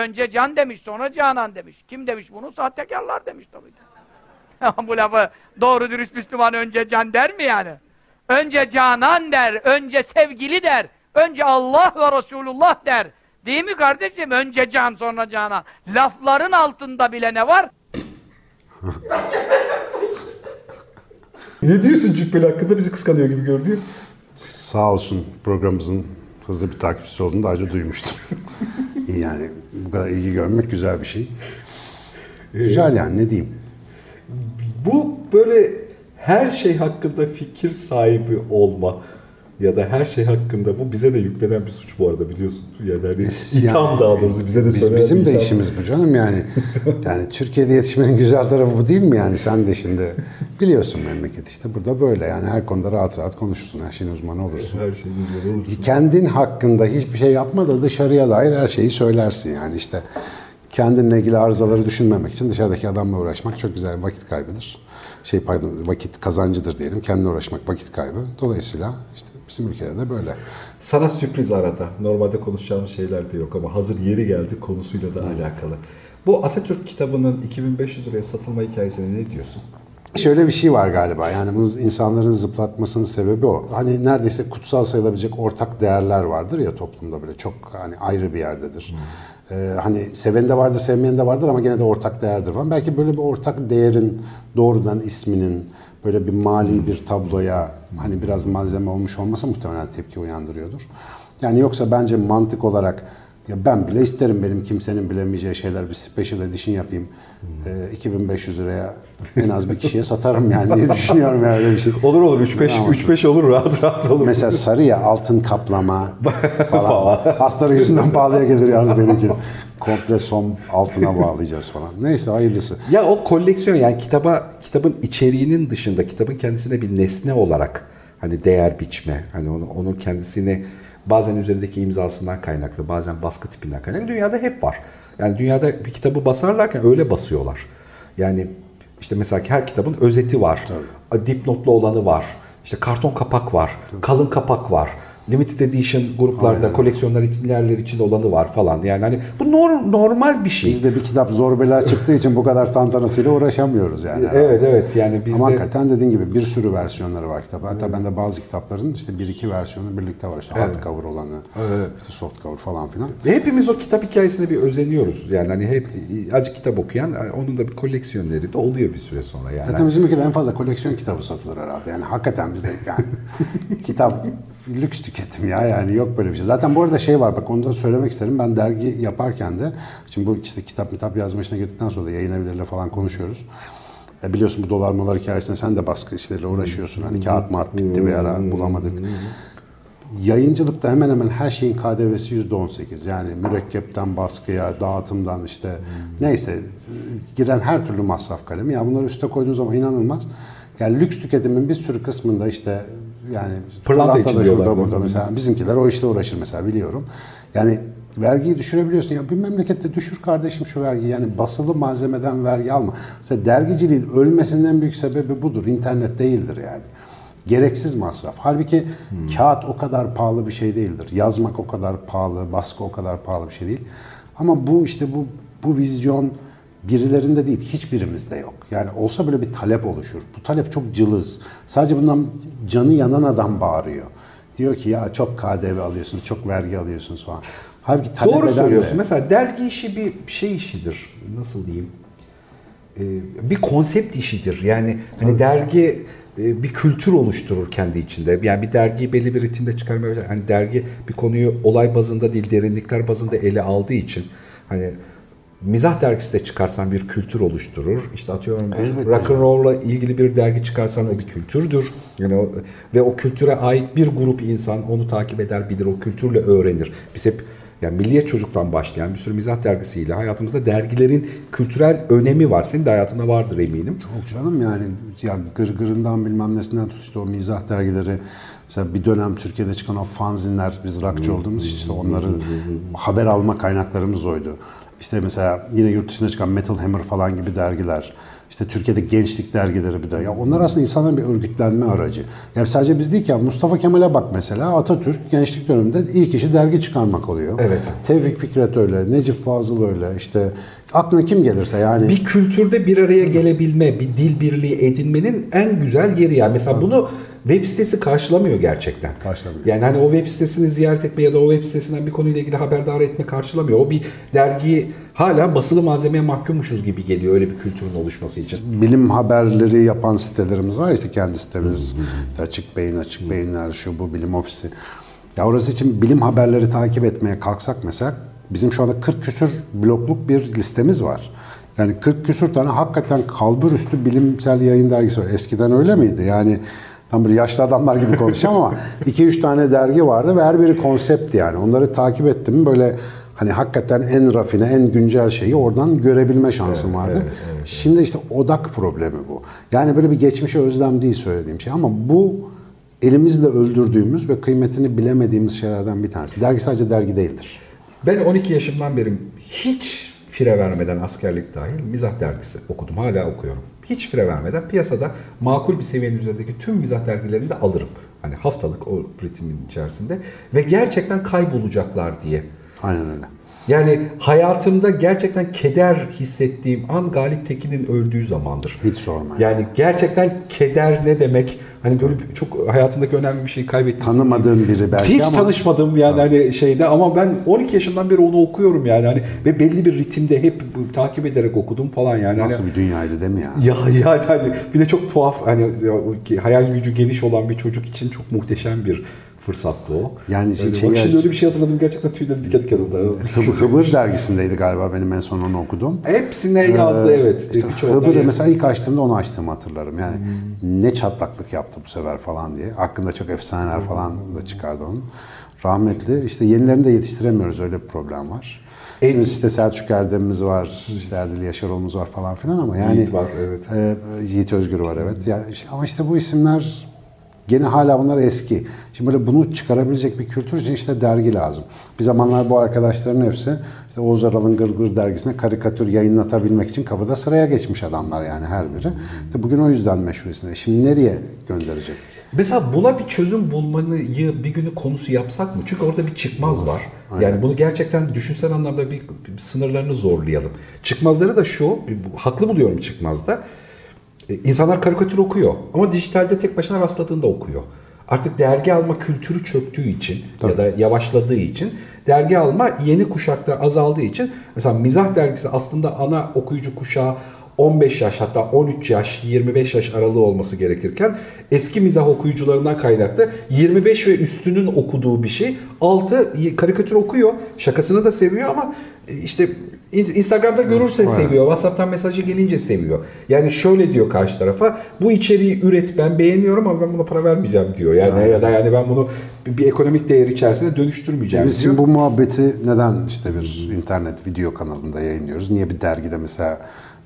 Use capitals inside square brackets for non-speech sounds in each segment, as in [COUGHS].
Önce can demiş, sonra canan demiş. Kim demiş bunu? Sahtekarlar demiş tabii. [LAUGHS] Bu lafı doğru dürüst Müslüman önce can der mi yani? Önce canan der, önce sevgili der, önce Allah ve Resulullah der. Değil mi kardeşim? Önce can sonra canan. Lafların altında bile ne var? [LAUGHS] Ne diyorsun Cübbeli hakkında bizi kıskanıyor gibi görünüyor. Sağ olsun programımızın hızlı bir takipçisi olduğunu daha önce duymuştum. [LAUGHS] yani bu kadar ilgi görmek güzel bir şey. Güzel yani ne diyeyim. Bu böyle her şey hakkında fikir sahibi olma ya da her şey hakkında bu bize de yüklenen bir suç bu arada biliyorsun. Yani hani itham Yani daha doğrusu bize de biz, Bizim de işimiz bu canım yani. [LAUGHS] yani Türkiye'de yetişmenin güzel tarafı bu değil mi yani? Sen de şimdi biliyorsun memleket işte burada böyle yani her konuda rahat rahat konuşursun. Her şeyin uzmanı olursun. Her şeyin uzmanı olursun. Kendin hakkında hiçbir şey yapma da dışarıya dair her şeyi söylersin yani işte. Kendinle ilgili arızaları düşünmemek için dışarıdaki adamla uğraşmak çok güzel bir vakit kaybıdır. Şey pardon vakit kazancıdır diyelim. Kendine uğraşmak vakit kaybı. Dolayısıyla işte bizim ülkede de böyle. Sana sürpriz arada. Normalde konuşacağımız şeyler de yok ama hazır yeri geldi konusuyla da alakalı. Bu Atatürk kitabının 2500 liraya satılma hikayesine ne diyorsun? Şöyle bir şey var galiba yani bu insanların zıplatmasının sebebi o. Hani neredeyse kutsal sayılabilecek ortak değerler vardır ya toplumda böyle çok hani ayrı bir yerdedir. Ee, hani seven de vardır, sevmeyen de vardır ama gene de ortak değerdir falan. Belki böyle bir ortak değerin doğrudan isminin böyle bir mali bir tabloya hani biraz malzeme olmuş olması muhtemelen tepki uyandırıyordur. Yani yoksa bence mantık olarak ya ben bile isterim benim kimsenin bilemeyeceği şeyler bir special edition yapayım. Ee, 2500 liraya en az bir kişiye satarım yani diye [LAUGHS] düşünüyorum yani öyle bir şey. Olur olur 3-5 Tamam. 3-5 olur rahat rahat olur. Mesela sarıya altın kaplama [LAUGHS] falan. Hastaların yüzünden pahalıya gelir yalnız benimki. Komple som altına bağlayacağız falan. Neyse hayırlısı. Ya o koleksiyon yani kitaba kitabın içeriğinin dışında kitabın kendisine bir nesne olarak hani değer biçme, hani onu, onun kendisini bazen üzerindeki imzasından kaynaklı, bazen baskı tipinden kaynaklı dünyada hep var. Yani dünyada bir kitabı basarlarken öyle basıyorlar. Yani işte mesela her kitabın özeti var. Dipnotlu olanı var. İşte karton kapak var. Kalın kapak var. Limited edition gruplarda koleksiyonlar için yerler için olanı var falan. Yani hani bu nor- normal bir şey. Bizde bir kitap zor bela çıktığı için bu kadar tantanasıyla uğraşamıyoruz yani. [LAUGHS] Evet evet yani bizde Ama hakikaten dediğin gibi bir sürü versiyonları var kitap. Hatta bende bazı kitapların işte bir iki versiyonu birlikte var. İşte hardcover olanı, işte softcover falan filan. Ve hepimiz o kitap hikayesine bir özeniyoruz. Yani hani hep acı kitap okuyan onun da bir koleksiyoneri de oluyor bir süre sonra yani. Zaten bizim ülkede en fazla koleksiyon kitabı satılır herhalde. Yani hakikaten bizde yani [LAUGHS] kitap lüks tüketim ya yani yok böyle bir şey. Zaten bu arada şey var bak onu da söylemek isterim. Ben dergi yaparken de şimdi bu işte kitap kitap yazma işine girdikten sonra da yayın falan konuşuyoruz. E biliyorsun bu dolar molar hikayesinde sen de baskı işleriyle uğraşıyorsun. Hani kağıt mat bitti bir ara bulamadık. Yayıncılıkta hemen hemen her şeyin KDV'si yüzde on sekiz. Yani mürekkepten baskıya, dağıtımdan işte neyse giren her türlü masraf kalemi. Ya bunları üste koyduğun zaman inanılmaz. Yani lüks tüketimin bir sürü kısmında işte yani Pırlanta da için şurada burada mesela bizimkiler o işle uğraşır mesela biliyorum. Yani vergiyi düşürebiliyorsun. Ya bir memlekette düşür kardeşim şu vergiyi. Yani basılı malzemeden vergi alma. Mesela dergiciliğin ölmesinin en büyük sebebi budur. İnternet değildir yani. Gereksiz masraf. Halbuki kağıt o kadar pahalı bir şey değildir. Yazmak o kadar pahalı, baskı o kadar pahalı bir şey değil. Ama bu işte bu bu vizyon birilerinde değil, hiçbirimizde yok. Yani olsa böyle bir talep oluşur. Bu talep çok cılız. Sadece bundan canı yanan adam bağırıyor. Diyor ki ya çok KDV alıyorsunuz, çok vergi alıyorsunuz falan. Halbuki talep Doğru eden de- söylüyorsun. Mesela dergi işi bir şey işidir. Nasıl diyeyim? Ee, bir konsept işidir. Yani hani dergi e, bir kültür oluşturur kendi içinde. Yani bir dergiyi belli bir ritimde çıkarmaya. Hani dergi bir konuyu olay bazında değil, derinlikler bazında ele aldığı için hani mizah dergisi de çıkarsan bir kültür oluşturur. İşte atıyorum Elbette rock and roll'la ilgili bir dergi çıkarsan o bir kültürdür. Yani o, ve o kültüre ait bir grup insan onu takip eder, bilir, o kültürle öğrenir. Biz hep yani Milliyet Çocuk'tan başlayan bir sürü mizah dergisiyle hayatımızda dergilerin kültürel önemi var. Senin de hayatında vardır eminim. Çok canım yani ya gırgırından bilmem nesinden tut işte o mizah dergileri mesela bir dönem Türkiye'de çıkan o fanzinler biz rockçı olduğumuz için işte onları haber alma kaynaklarımız oydu. İşte mesela yine yurt dışına çıkan Metal Hammer falan gibi dergiler. İşte Türkiye'de gençlik dergileri bir de. Ya onlar aslında insanların bir örgütlenme aracı. Yani sadece biz değil ki ya Mustafa Kemal'e bak mesela Atatürk gençlik döneminde ilk işi dergi çıkarmak oluyor. Evet. Tevfik Fikret öyle, Necip Fazıl öyle. İşte aklına kim gelirse yani. bir kültürde bir araya gelebilme, bir dil birliği edinmenin en güzel yeri yani. Mesela bunu web sitesi karşılamıyor gerçekten. Karşılamıyor. Yani hani o web sitesini ziyaret etme ya da o web sitesinden bir konuyla ilgili haberdar etme karşılamıyor. O bir dergiyi hala basılı malzemeye mahkummuşuz gibi geliyor öyle bir kültürün oluşması için. bilim haberleri yapan sitelerimiz var işte kendi sitemiz işte açık beyin açık beyinler şu bu bilim ofisi ya orası için bilim haberleri takip etmeye kalksak mesela bizim şu anda 40 küsür blokluk bir listemiz var. Yani 40 küsür tane hakikaten kalbur üstü bilimsel yayın dergisi var. Eskiden öyle miydi? Yani tam böyle yaşlı adamlar gibi konuşacağım ama [LAUGHS] 2-3 tane dergi vardı ve her biri konseptti yani. Onları takip ettim böyle hani hakikaten en rafine, en güncel şeyi oradan görebilme şansım vardı. Şimdi işte odak problemi bu. Yani böyle bir geçmişe özlem değil söylediğim şey ama bu elimizle öldürdüğümüz ve kıymetini bilemediğimiz şeylerden bir tanesi. Dergi sadece dergi değildir. Ben 12 yaşımdan beri hiç fire vermeden askerlik dahil mizah dergisi okudum. Hala okuyorum. Hiç fire vermeden piyasada makul bir seviyenin üzerindeki tüm mizah dergilerini de alırım. Hani haftalık o ritmin içerisinde. Ve gerçekten kaybolacaklar diye. Aynen öyle. Yani hayatımda gerçekten keder hissettiğim an Galip Tekin'in öldüğü zamandır. Hiç sorma. Yani gerçekten keder ne demek? Hani böyle çok hayatındaki önemli bir şeyi kaybetmişsin. Tanımadığın biri belki Hiç ama- tanışmadım yani hani şeyde ama ben 12 yaşından beri onu okuyorum yani hani ve belli bir ritimde hep takip ederek okudum falan yani. Nasıl Hani, bir dünyaydı değil mi ya? ya ya hani bir de çok tuhaf hani hayal gücü geniş olan bir çocuk için çok muhteşem bir fırsattı o. Yani şey- şey- bak şimdi öyle bir şey hatırladım gerçekten tüylerim diken diken oldu. [LAUGHS] Hıbır, dergisindeydi galiba benim en son onu okudum. Hepsine yazdı evet. İşte Hıbır'ı mesela ilk açtığımda onu açtığımı hatırlarım. Yani ne çatlaklık yaptı bu sefer falan diye. Hakkında çok efsaneler falan da çıkardı onun. Rahmetli. İşte yenilerini de yetiştiremiyoruz. Öyle bir problem var. Şimdi işte Selçuk Erdem'imiz var, işte Erdil Yaşaroğlu'muz var falan filan ama yani Yiğit var, evet. e, Yiğit Özgür var evet. Yani ama işte bu isimler gene hala bunlar eski. Şimdi böyle bunu çıkarabilecek bir kültür için işte dergi lazım. Bir zamanlar bu arkadaşların hepsi işte Oğuz Aral'ın Gırgır dergisine karikatür yayınlatabilmek için kapıda sıraya geçmiş adamlar yani her biri. İşte bugün o yüzden meşhur isimler. Şimdi nereye gönderecek? Mesela buna bir çözüm bulmayı bir günü konusu yapsak mı? Çünkü orada bir çıkmaz var. Yani bunu gerçekten düşünsel anlamda bir, bir sınırlarını zorlayalım. Çıkmazları da şu, haklı buluyorum çıkmazda. E, İnsanlar karikatür okuyor ama dijitalde tek başına rastladığında okuyor. Artık dergi alma kültürü çöktüğü için ya da yavaşladığı için dergi alma yeni kuşakta azaldığı için mesela mizah dergisi aslında ana okuyucu kuşağı 15 yaş hatta 13 yaş 25 yaş aralığı olması gerekirken eski mizah okuyucularından kaynaklı 25 ve üstünün okuduğu bir şey. Altı karikatür okuyor. Şakasını da seviyor ama e, işte in- Instagram'da görürse seviyor. WhatsApp'tan mesajı gelince seviyor. Yani şöyle diyor karşı tarafa bu içeriği üret ben beğeniyorum ama ben buna para vermeyeceğim diyor. Yani ya da yani ben bunu bir, ekonomik değer içerisinde dönüştürmeyeceğim Biz diyor. bu muhabbeti neden işte bir internet video kanalında yayınlıyoruz? Niye bir dergide mesela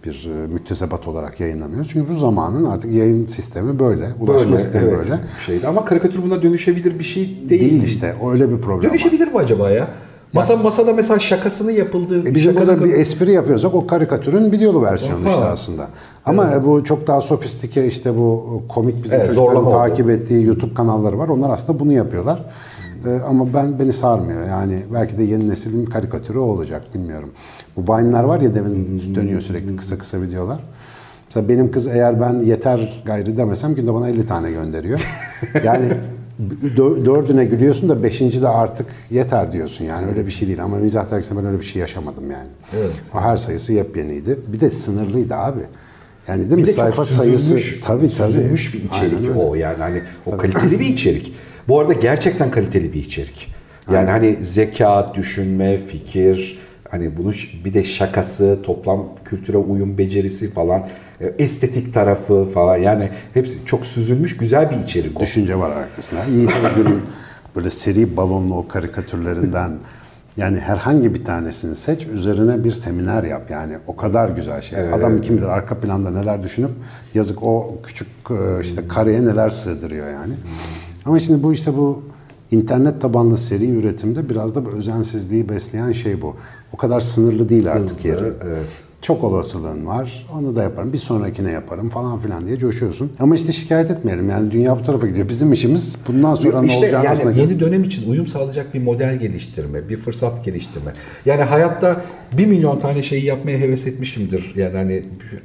bir e, müktesebat olarak yayınlamıyoruz? Çünkü bu zamanın artık yayın sistemi böyle, ulaşma Böyle, sistemi evet, böyle. şeydi. Ama karikatür buna dönüşebilir bir şey değil. Değil işte, öyle bir problem var. Dönüşebilir mi acaba ya? Masa masada mesela şakasını yapıldığı E bizim burada bir espri yapıyorsak o karikatürün videolu versiyonu Aha. işte aslında. Ama e, bu çok daha sofistike işte bu komik bizim Evet, çocukların oldu. takip ettiği YouTube kanalları var. Onlar aslında bunu yapıyorlar. E, ama ben beni sarmıyor. Yani belki de yeni neslin karikatürü o olacak bilmiyorum. Bu Vine'lar var ya demin dönüyor sürekli kısa kısa videolar. Mesela benim kız eğer ben yeter gayrı demesem günde bana 50 tane gönderiyor. [LAUGHS] Yani dö- dördüne gülüyorsun da beşinci de artık yeter diyorsun yani öyle bir şey değil ama mizah dergisinde ben öyle bir şey yaşamadım yani. Evet. O her sayısı yepyeniydi. Bir de sınırlıydı abi. Yani değil bir mi? de Sayfa çok süzülmüş, sayısı tabii tabii. süzülmüş bir içerik Aynen o yani hani o kaliteli bir içerik. Bu arada gerçekten kaliteli bir içerik. Yani hani zeka, düşünme, fikir, hani bunu ş- bir de şakası, toplam kültüre uyum becerisi falan, e, estetik tarafı falan yani hepsi çok süzülmüş güzel bir içerik o. Düşünce var arkasında. Yiğit Özgür'ün böyle seri balonlu o karikatürlerinden [LAUGHS] yani herhangi bir tanesini seç, üzerine bir seminer yap. Yani o kadar güzel şey. Adam kim bilir arka planda neler düşünüp yazık o küçük e, işte kareye neler sığdırıyor yani. Ama şimdi bu işte bu internet tabanlı seri üretimde biraz da bu özensizliği besleyen şey bu. O kadar sınırlı değil artık Hızlı, yeri. evet. Çok olasılığın var. Onu da yaparım. Bir sonrakine yaparım falan filan diye coşuyorsun. Ama işte şikayet etmeyelim. Yani dünya bu tarafa gidiyor. Bizim işimiz bundan sonra ne İşte olacağını aslında yani yeni dönem için uyum sağlayacak bir model geliştirme, bir fırsat geliştirme. Yani hayatta bir milyon tane şeyi yapmaya heves etmişimdir. Yani hani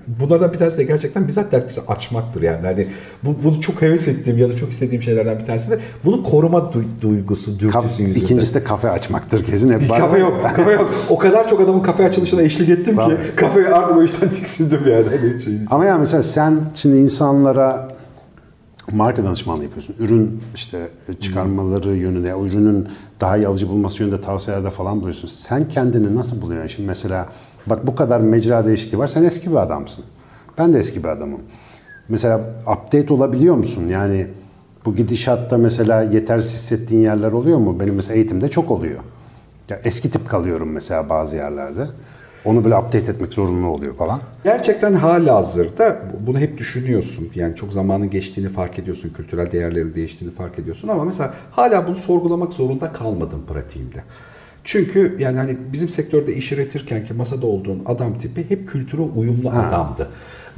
bunlardan bir tanesi de gerçekten bizzat dergisi açmaktır. Yani hani bu, bunu çok heves ettiğim ya da çok istediğim şeylerden bir tanesi de bunu koruma du- duygusu, Kaf- dürtüsü yüzünden. İkincisi de kafe açmaktır kesin. Hep Bir kafe yok, kafe yok. O kadar çok adamın kafe açılışına eşlik ettim ki Kafeye artık o yüzden tiksindim yani. Hani şeyin Ama yani mesela sen şimdi insanlara marka danışmanlığı yapıyorsun. Ürün işte çıkarmaları yönünde, o ürünün daha iyi alıcı bulması yönünde tavsiyelerde falan buluyorsun. Sen kendini nasıl buluyorsun? Şimdi mesela bak bu kadar mecra değişikliği var. Sen eski bir adamsın. Ben de eski bir adamım. Mesela update olabiliyor musun? Yani bu gidişatta mesela yetersiz hissettiğin yerler oluyor mu? Benim mesela eğitimde çok oluyor. Ya eski tip kalıyorum mesela bazı yerlerde. Onu böyle update etmek zorunlu oluyor falan. Gerçekten hala hazırda bunu hep düşünüyorsun. Yani çok zamanın geçtiğini fark ediyorsun. Kültürel değerlerin değiştiğini fark ediyorsun. Ama mesela hala bunu sorgulamak zorunda kalmadım pratiğimde. Çünkü yani hani bizim sektörde iş üretirken ki masada olduğun adam tipi hep kültüre uyumlu adamdı.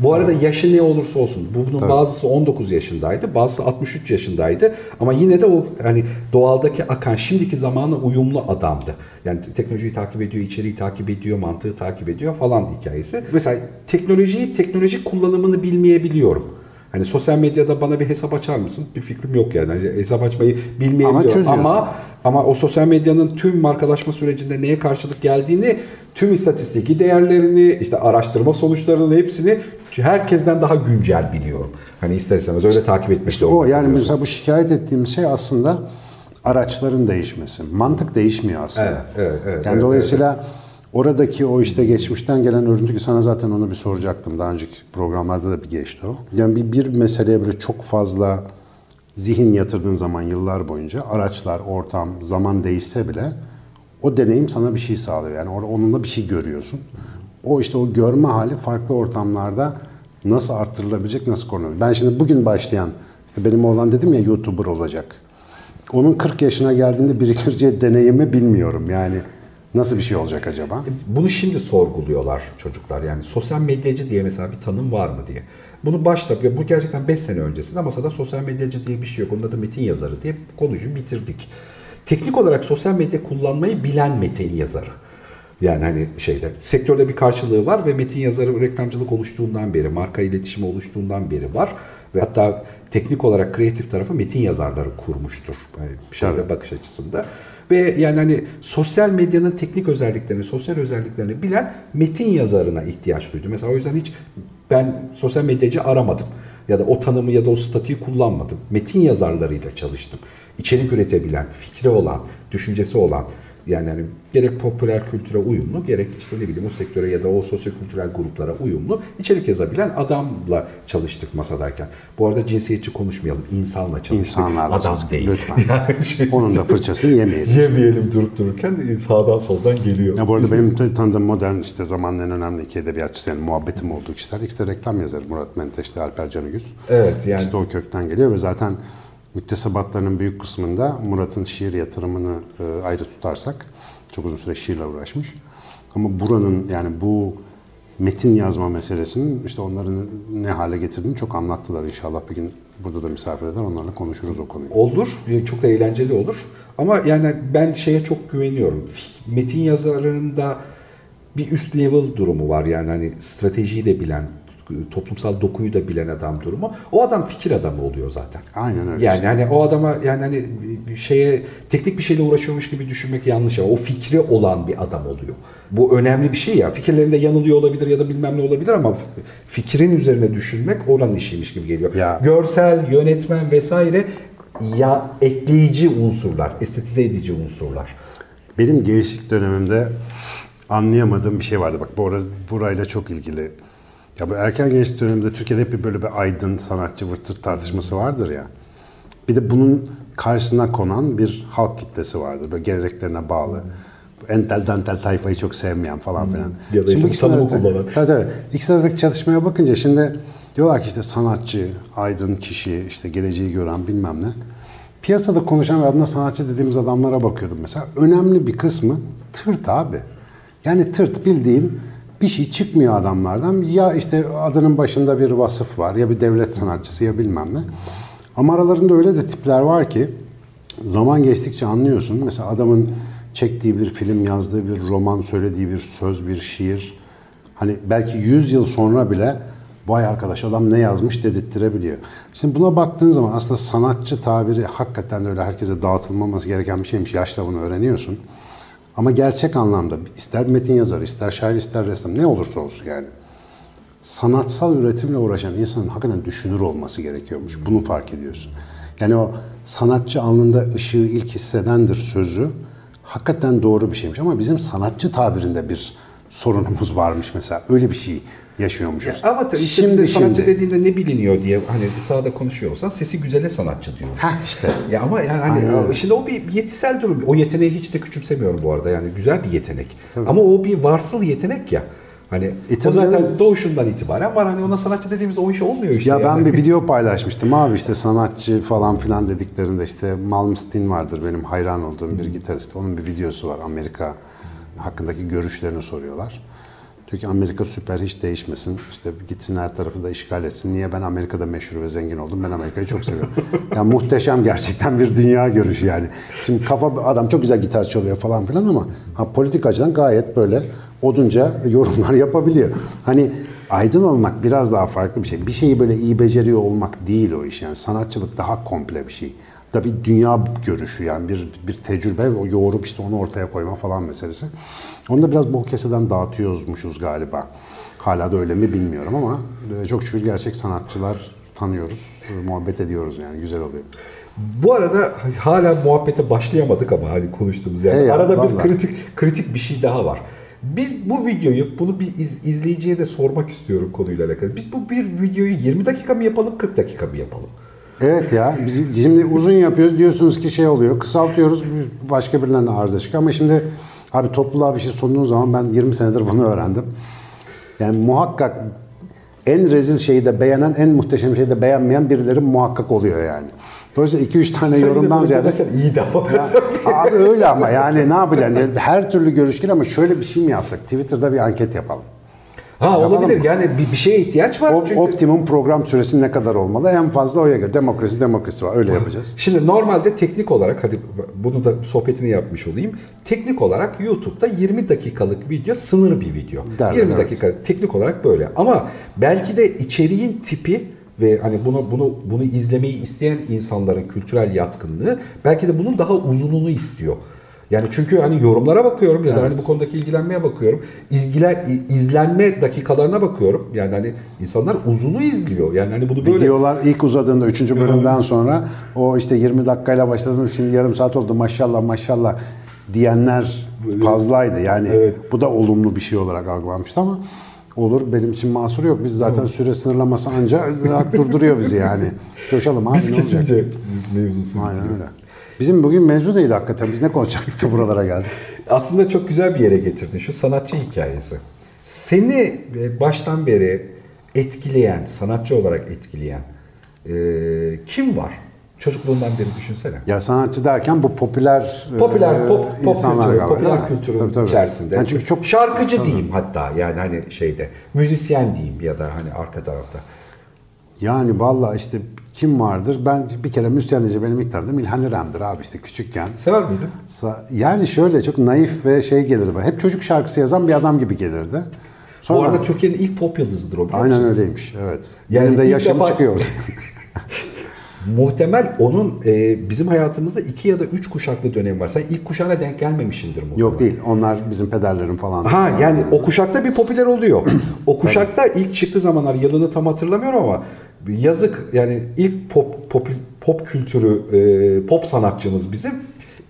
Bu arada yaşı ne olursa olsun. Bunun bazısı 19 yaşındaydı, bazısı 63 yaşındaydı ama yine de o hani doğaldaki akan şimdiki zamana uyumlu adamdı. Yani teknolojiyi takip ediyor, içeriği takip ediyor, mantığı takip ediyor falan hikayesi. Mesela teknolojiyi, teknolojik kullanımını bilmeyebiliyorum. Hani sosyal medyada bana bir hesap açar mısın? Bir fikrim yok yani. Hani hesap açmayı bilmeyebiliyorum Ama ama ama o sosyal medyanın tüm markalaşma sürecinde neye karşılık geldiğini, tüm istatistiki değerlerini, işte araştırma sonuçlarının hepsini herkesten daha güncel biliyorum. Hani ister istemez öyle takip etmek İşte o yani mesela bu şikayet ettiğim şey aslında araçların değişmesi. Mantık değişmiyor aslında. Evet, evet, evet, yani evet, dolayısıyla oradaki o işte geçmişten gelen örüntü ki sana zaten onu bir soracaktım. Daha önceki programlarda da bir geçti o. Yani bir, bir meseleye böyle çok fazla zihin yatırdığın zaman yıllar boyunca araçlar, ortam, zaman değişse bile o deneyim sana bir şey sağlıyor. Yani onunla bir şey görüyorsun. O işte o görme hali farklı ortamlarda nasıl arttırılabilecek, nasıl korunabilir? Ben şimdi bugün başlayan, işte benim oğlan dedim ya YouTuber olacak. Onun 40 yaşına geldiğinde biriktireceği deneyimi bilmiyorum. Yani nasıl bir şey olacak acaba? Bunu şimdi sorguluyorlar çocuklar. Yani sosyal medyacı diye mesela bir tanım var mı diye. Bunu başta, bu gerçekten 5 sene öncesinde masada sosyal medyacı diye bir şey yok. Onun adı metin yazarı diye konuyu bitirdik. Teknik olarak sosyal medya kullanmayı bilen metin yazarı. Yani hani şeyde sektörde bir karşılığı var ve metin yazarı reklamcılık oluştuğundan beri, marka iletişimi oluştuğundan beri var. Ve hatta teknik olarak kreatif tarafı metin yazarları kurmuştur. Yani bir şeyde bakış açısında. Ve yani hani sosyal medyanın teknik özelliklerini, sosyal özelliklerini bilen metin yazarına ihtiyaç duydu. Mesela o yüzden hiç ben sosyal medyacı aramadım. Ya da o tanımı ya da o statüyü kullanmadım. Metin yazarlarıyla çalıştım. İçerik üretebilen, fikri olan, düşüncesi olan, yani hani gerek popüler kültüre uyumlu, gerek işte ne bileyim o sektöre ya da o sosyokültürel gruplara uyumlu içerik yazabilen adamla çalıştık masadayken. Bu arada cinsiyetçi konuşmayalım, insanla çalıştık. İnsanlarla Adam çalıştık, değil. lütfen. [LAUGHS] Yani şey- Onun da fırçasını yemeyelim. Yemeyelim durup dururken sağdan soldan geliyor. Ya bu arada benim tanıdığım modern işte zamanın en önemli iki edebiyatçısı yani muhabbetim olduğu kişiler. İkisi de reklam yazarı Murat Menteş'te Alper Canıgüz. Evet, yani- İkisi de o kökten geliyor ve zaten müktesebatlarının büyük kısmında Murat'ın şiir yatırımını e, ayrı tutarsak çok uzun süre şiirle uğraşmış. Ama buranın yani bu metin yazma meselesinin işte onların ne hale getirdiğini çok anlattılar. İnşallah bir gün burada da misafir eder onlarla konuşuruz o konuyu. Olur, çok da eğlenceli olur. Ama yani ben şeye çok güveniyorum. Metin yazarında bir üst level durumu var yani hani stratejiyi de bilen, toplumsal dokuyu da bilen adam durumu. O adam fikir adamı oluyor zaten. Aynen öyle Yani hani o adama yani hani bir şeye teknik bir şeyle uğraşıyormuş gibi düşünmek yanlış ama o fikri olan bir adam oluyor. Bu önemli bir şey ya. Fikirlerinde yanılıyor olabilir ya da bilmem ne olabilir ama fikrin üzerine düşünmek oranın işiymiş gibi geliyor. Ya. Görsel, yönetmen vesaire ya ekleyici unsurlar, estetize edici unsurlar. Benim gençlik dönemimde anlayamadığım bir şey vardı. Bak bu ara- burayla çok ilgili. Ya bu erken gençlik döneminde Türkiye'de hep bir böyle bir aydın sanatçı vırtır tartışması vardır ya. Bir de bunun karşısına konan bir halk kitlesi vardır. Böyle geleneklerine bağlı. Bu entel dantel tayfayı çok sevmeyen falan filan. Ya da işte bu bu ikisinin tanımı kullanan. Tabii. İkisi arasındaki çatışmaya bakınca şimdi diyorlar ki işte sanatçı, aydın kişi, işte geleceği gören bilmem ne. piyasada konuşan ve adına sanatçı dediğimiz adamlara bakıyordum mesela. Önemli bir kısmı tırt abi. Yani tırt bildiğin bir şey çıkmıyor adamlardan. Ya işte adının başında bir vasıf var ya bir devlet sanatçısı ya bilmem ne. Ama aralarında öyle de tipler var ki zaman geçtikçe anlıyorsun. Mesela adamın çektiği bir film, yazdığı bir roman, söylediği bir söz, bir şiir. Hani belki 100 yıl sonra bile vay arkadaş adam ne yazmış dedirttirebiliyor. Şimdi buna baktığın zaman aslında sanatçı tabiri hakikaten öyle herkese dağıtılmaması gereken bir şeymiş. Yaşla bunu öğreniyorsun. Ama gerçek anlamda ister metin yazar, ister şair, ister ressam ne olursa olsun yani. Sanatsal üretimle uğraşan insanın hakikaten düşünür olması gerekiyormuş. Bunu fark ediyorsun. Yani o sanatçı alnında ışığı ilk hissedendir sözü hakikaten doğru bir şeymiş. Ama bizim sanatçı tabirinde bir sorunumuz varmış mesela. Öyle bir şey yaşıyormuşuz. Ama tabii işte bize sanatçı dediğinde ne biliniyor diye hani sahada konuşuyor olsan sesi güzele sanatçı diyoruz. Ha işte. Ya ama yani hani şimdi o bir yetisel durum. O yeteneği hiç de küçümsemiyorum bu arada. Yani güzel bir yetenek. Ama o bir varsıl yetenek ya. Hani E o tabii zaten canım. doğuşundan itibaren var. Hani ona sanatçı dediğimizde o iş olmuyor işte. Ya ben yani. bir video [LAUGHS] paylaşmıştım abi işte sanatçı falan filan dediklerinde işte Malmsteen vardır benim hayran olduğum bir gitarist. Onun bir videosu var Amerika hakkındaki görüşlerini soruyorlar. Diyor ki Amerika süper hiç değişmesin. İşte gitsin her tarafı da işgal etsin. Niye ben Amerika'da meşhur ve zengin oldum? Ben Amerika'yı çok seviyorum. [LAUGHS] yani muhteşem gerçekten bir dünya görüşü yani. Şimdi kafa adam çok güzel gitar çalıyor falan filan ama ha, politik açıdan gayet böyle odunca yorumlar yapabiliyor. Hani aydın olmak biraz daha farklı bir şey. Bir şeyi böyle iyi beceriyor olmak değil o iş. Yani sanatçılık daha komple bir şey. Tabii dünya görüşü yani bir bir tecrübe o yoğurup işte onu ortaya koyma falan meselesi. Onu da biraz bol keseden dağıtıyormuşuz galiba. Hala da öyle mi bilmiyorum ama e, çok şükür gerçek sanatçılar tanıyoruz, e, muhabbet ediyoruz yani güzel oluyor. Bu arada hala muhabbete başlayamadık ama hani konuştuğumuz yani. He ya, Arada bir vallahi. kritik kritik bir şey daha var. Biz bu videoyu, bunu bir iz- izleyiciye de sormak istiyorum konuyla alakalı. Biz bu bir videoyu 20 dakika mı yapalım, 40 dakika mı yapalım? Evet ya biz şimdi uzun yapıyoruz diyorsunuz ki şey oluyor kısaltıyoruz başka birilerine arıza çıkıyor ama şimdi abi topluluğa bir şey sunduğun zaman ben 20 senedir bunu öğrendim. Yani muhakkak en rezil şeyi de beğenen en muhteşem şeyi de beğenmeyen birileri muhakkak oluyor yani. Dolayısıyla 2-3 tane Sen yorumdan ziyade iyiydi ama ben sana- abi öyle ama yani ne yapacaksın? Yani her türlü görüş ama şöyle bir şey mi yapsak? Twitter'da bir anket yapalım. Ha Yapalım olabilir. mı? Yani bir, bir şeye ihtiyaç var O, çünkü. Optimum program süresi ne kadar olmalı? En fazla oya göre. Demokrasi demokrasi var. Öyle yapacağız. Şimdi normalde teknik olarak hadi bunu da sohbetini yapmış olayım. Teknik olarak YouTube'da 20 dakikalık video sınır bir video. Derler, 20 evet. dakika teknik olarak böyle. Ama belki de içeriğin tipi ve hani bunu bunu bunu izlemeyi isteyen insanların kültürel yatkınlığı belki de bunun daha uzununu istiyor. Yani çünkü hani yorumlara bakıyorum ya da hani bu konudaki ilgilenmeye bakıyorum. İlgilen izlenme dakikalarına bakıyorum. Yani hani insanlar uzunu izliyor. Yani hani bunu böyle Videolar ilk uzadığında 3. bölümden sonra o işte 20 dakikayla başladınız şimdi yarım saat oldu maşallah maşallah diyenler fazlaydı. Yani Evet. bu da olumlu bir şey olarak algılanmıştı ama olur benim için mahsur yok. Biz zaten süre sınırlaması anca [LAUGHS] durduruyor bizi yani. Coşalım abi biz kesince mevzusu Aynen bitiyor. öyle. Bizim bugün mevzu neydi hakikaten? Biz ne konuşacaktık da buralara geldik? Aslında çok güzel bir yere getirdin şu sanatçı hikayesi. Seni e, baştan beri etkileyen, sanatçı olarak etkileyen e, kim var? Çocukluğundan beri düşünsene. Ya sanatçı derken bu popüler Popüler e, pop pop insanlar kültürü, galiba, popüler kültürün Tabii, tabii. içerisinde. Yani çünkü çok şarkıcı diyeyim hatta yani hani şeyde müzisyen diyeyim ya da hani arka tarafta. Yani vallahi işte kim vardır? Ben bir kere müzisyen deyince benim ilk tanıdığım İlhan İrem'dir abi işte küçükken. Sever miydin? Yani şöyle çok naif ve şey gelirdi. Hep çocuk şarkısı yazan bir adam gibi gelirdi. Sonra Bu arada Türkiye'nin ilk pop yıldızıdır o biliyor aynen musun? öyleymiş. Evet. Yani Benim de yaşım defa- çıkıyor. [LAUGHS] [LAUGHS] Muhtemel onun e, bizim hayatımızda iki ya da üç kuşaklı dönem var. Sen ilk kuşağına denk gelmemişsindir muhtemelen. Yok değil. Onlar bizim pederlerin falan. Ha yani o kuşakta bir popüler oluyor. [CLEARS THROAT] o kuşakta ilk çıktığı zamanlar yılını tam hatırlamıyorum ama yazık yani ilk pop pop, pop kültürü e, pop sanatçımız bizim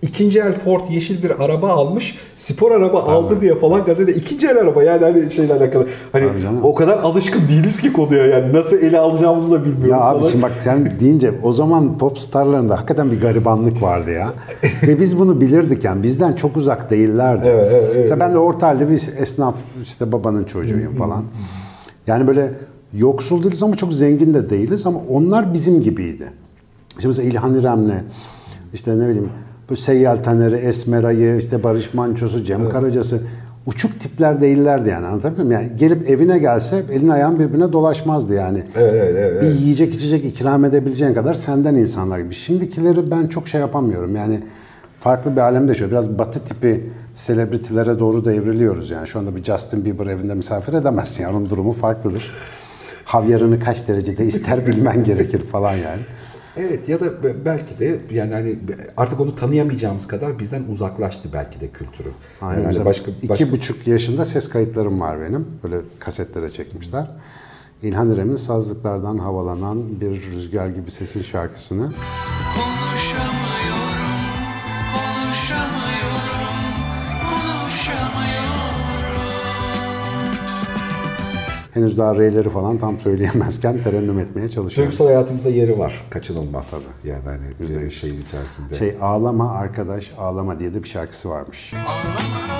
ikinci el Ford yeşil bir araba almış spor araba aldı diye falan gazete ikinci el araba yani hani şeyle alakalı hani Tabii o kadar alışkın değiliz ki konuya yani nasıl ele alacağımızı da bilmiyoruz Ya abi falan. şimdi bak sen deyince o zaman pop starlarında hakikaten bir garibanlık vardı ya. [LAUGHS] Ve biz bunu bilirdik yani bizden çok uzak değillerdi. Evet, evet, evet. Mesela ben de orta halli bir esnaf işte babanın çocuğuyum falan. Yani böyle yoksul değiliz ama çok zengin de değiliz ama onlar bizim gibiydi. İşte mesela İlhan İrem'le işte ne bileyim bu Seyyal Taner'i, Esmera'yı, işte Barış Manço'su, Cem Karaca'sı uçuk tipler değillerdi yani anlatabiliyor muyum? Yani gelip evine gelse elin ayağın birbirine dolaşmazdı yani. Evet, evet, evet, Bir evet. yiyecek içecek ikram edebileceğin kadar senden insanlar gibi. Şimdikileri ben çok şey yapamıyorum yani farklı bir alemde yaşıyor. Biraz batı tipi selebritilere doğru da evriliyoruz yani. Şu anda bir Justin Bieber evinde misafir edemezsin yani onun durumu farklıdır. Havyarını kaç derecede ister [LAUGHS] bilmen gerekir falan yani. Evet ya da be- belki de yani hani artık onu tanıyamayacağımız kadar bizden uzaklaştı belki de kültürü. Aynen. Yani hani Mesela başka, iki başka buçuk yaşında ses kayıtlarım var benim. Böyle kasetlere çekmişler. İlhan İrem'in Sazlıklardan Havalanan Bir Rüzgar Gibi Sesin şarkısını Konuşamıyorum, henüz daha R'leri falan tam söyleyemezken terennüm etmeye çalışıyorum. duygusal hayatımızda yeri var. Kaçınılmaz. Yani hani bir şeyin içerisinde. Şey Ağlama Arkadaş Ağlama diye de bir şarkısı varmış. Ağlama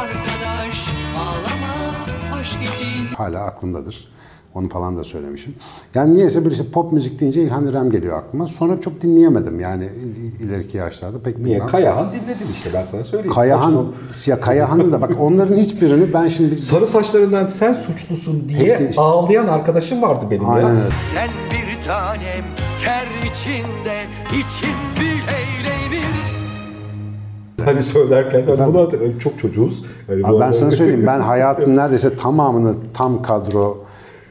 arkadaş, ağlama aşk için. Hala aklımdadır. Onu falan da söylemişim. Yani niyeyse birisi pop müzik deyince İlhan İrem geliyor aklıma. Sonra çok dinleyemedim yani il- ileriki yaşlarda pek Niye? bilmem. Kayahan dinledin işte ben sana söyleyeyim. Kayahan, Kaçın- ya Kayahan'ın da bak onların hiçbirini ben şimdi Sarı saçlarından sen suçlusun diye Hepsi işte. ağlayan arkadaşım vardı benim Aynen ya. Sen bir tanem ter içinde içim bile eğlenir Hani söylerken hani bunu hatırlıyorum. çok çocuğuz. Hani Abi ben sana söyleyeyim ben [LAUGHS] hayatımın neredeyse tamamını tam kadro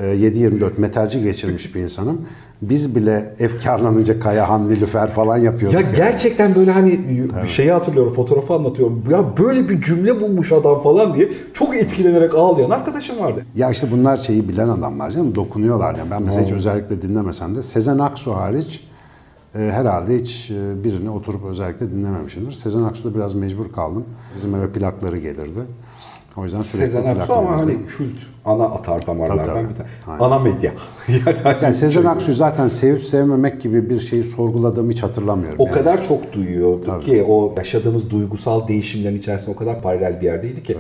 7-24 metalci geçirmiş bir insanım. Biz bile efkarlanınca Kayahan, Nilüfer falan yapıyorduk. Ya gerçekten böyle hani bir şeyi hatırlıyorum, fotoğrafı anlatıyorum. Ya böyle bir cümle bulmuş adam falan diye çok etkilenerek ağlayan arkadaşım vardı. Ya işte bunlar şeyi bilen adamlar canım dokunuyorlar yani. Ben mesela hiç özellikle dinlemesem de Sezen Aksu hariç e, herhalde hiç e, birini oturup özellikle dinlememişimdir. Sezen Aksu'da biraz mecbur kaldım. Bizim eve plakları gelirdi. O yüzden sürekli Sezen Aksu ama hani kült ana atar damarlardan Tabii, tabii. bir tane. Aynen. Ana medya. [LAUGHS] yani, Yani Sezen Aksu'yu zaten sevip sevmemek gibi bir şeyi sorguladığımı hiç hatırlamıyorum. O yani. kadar çok duyuyorduk ki o yaşadığımız duygusal değişimlerin içerisinde o kadar paralel bir yerdeydi ki.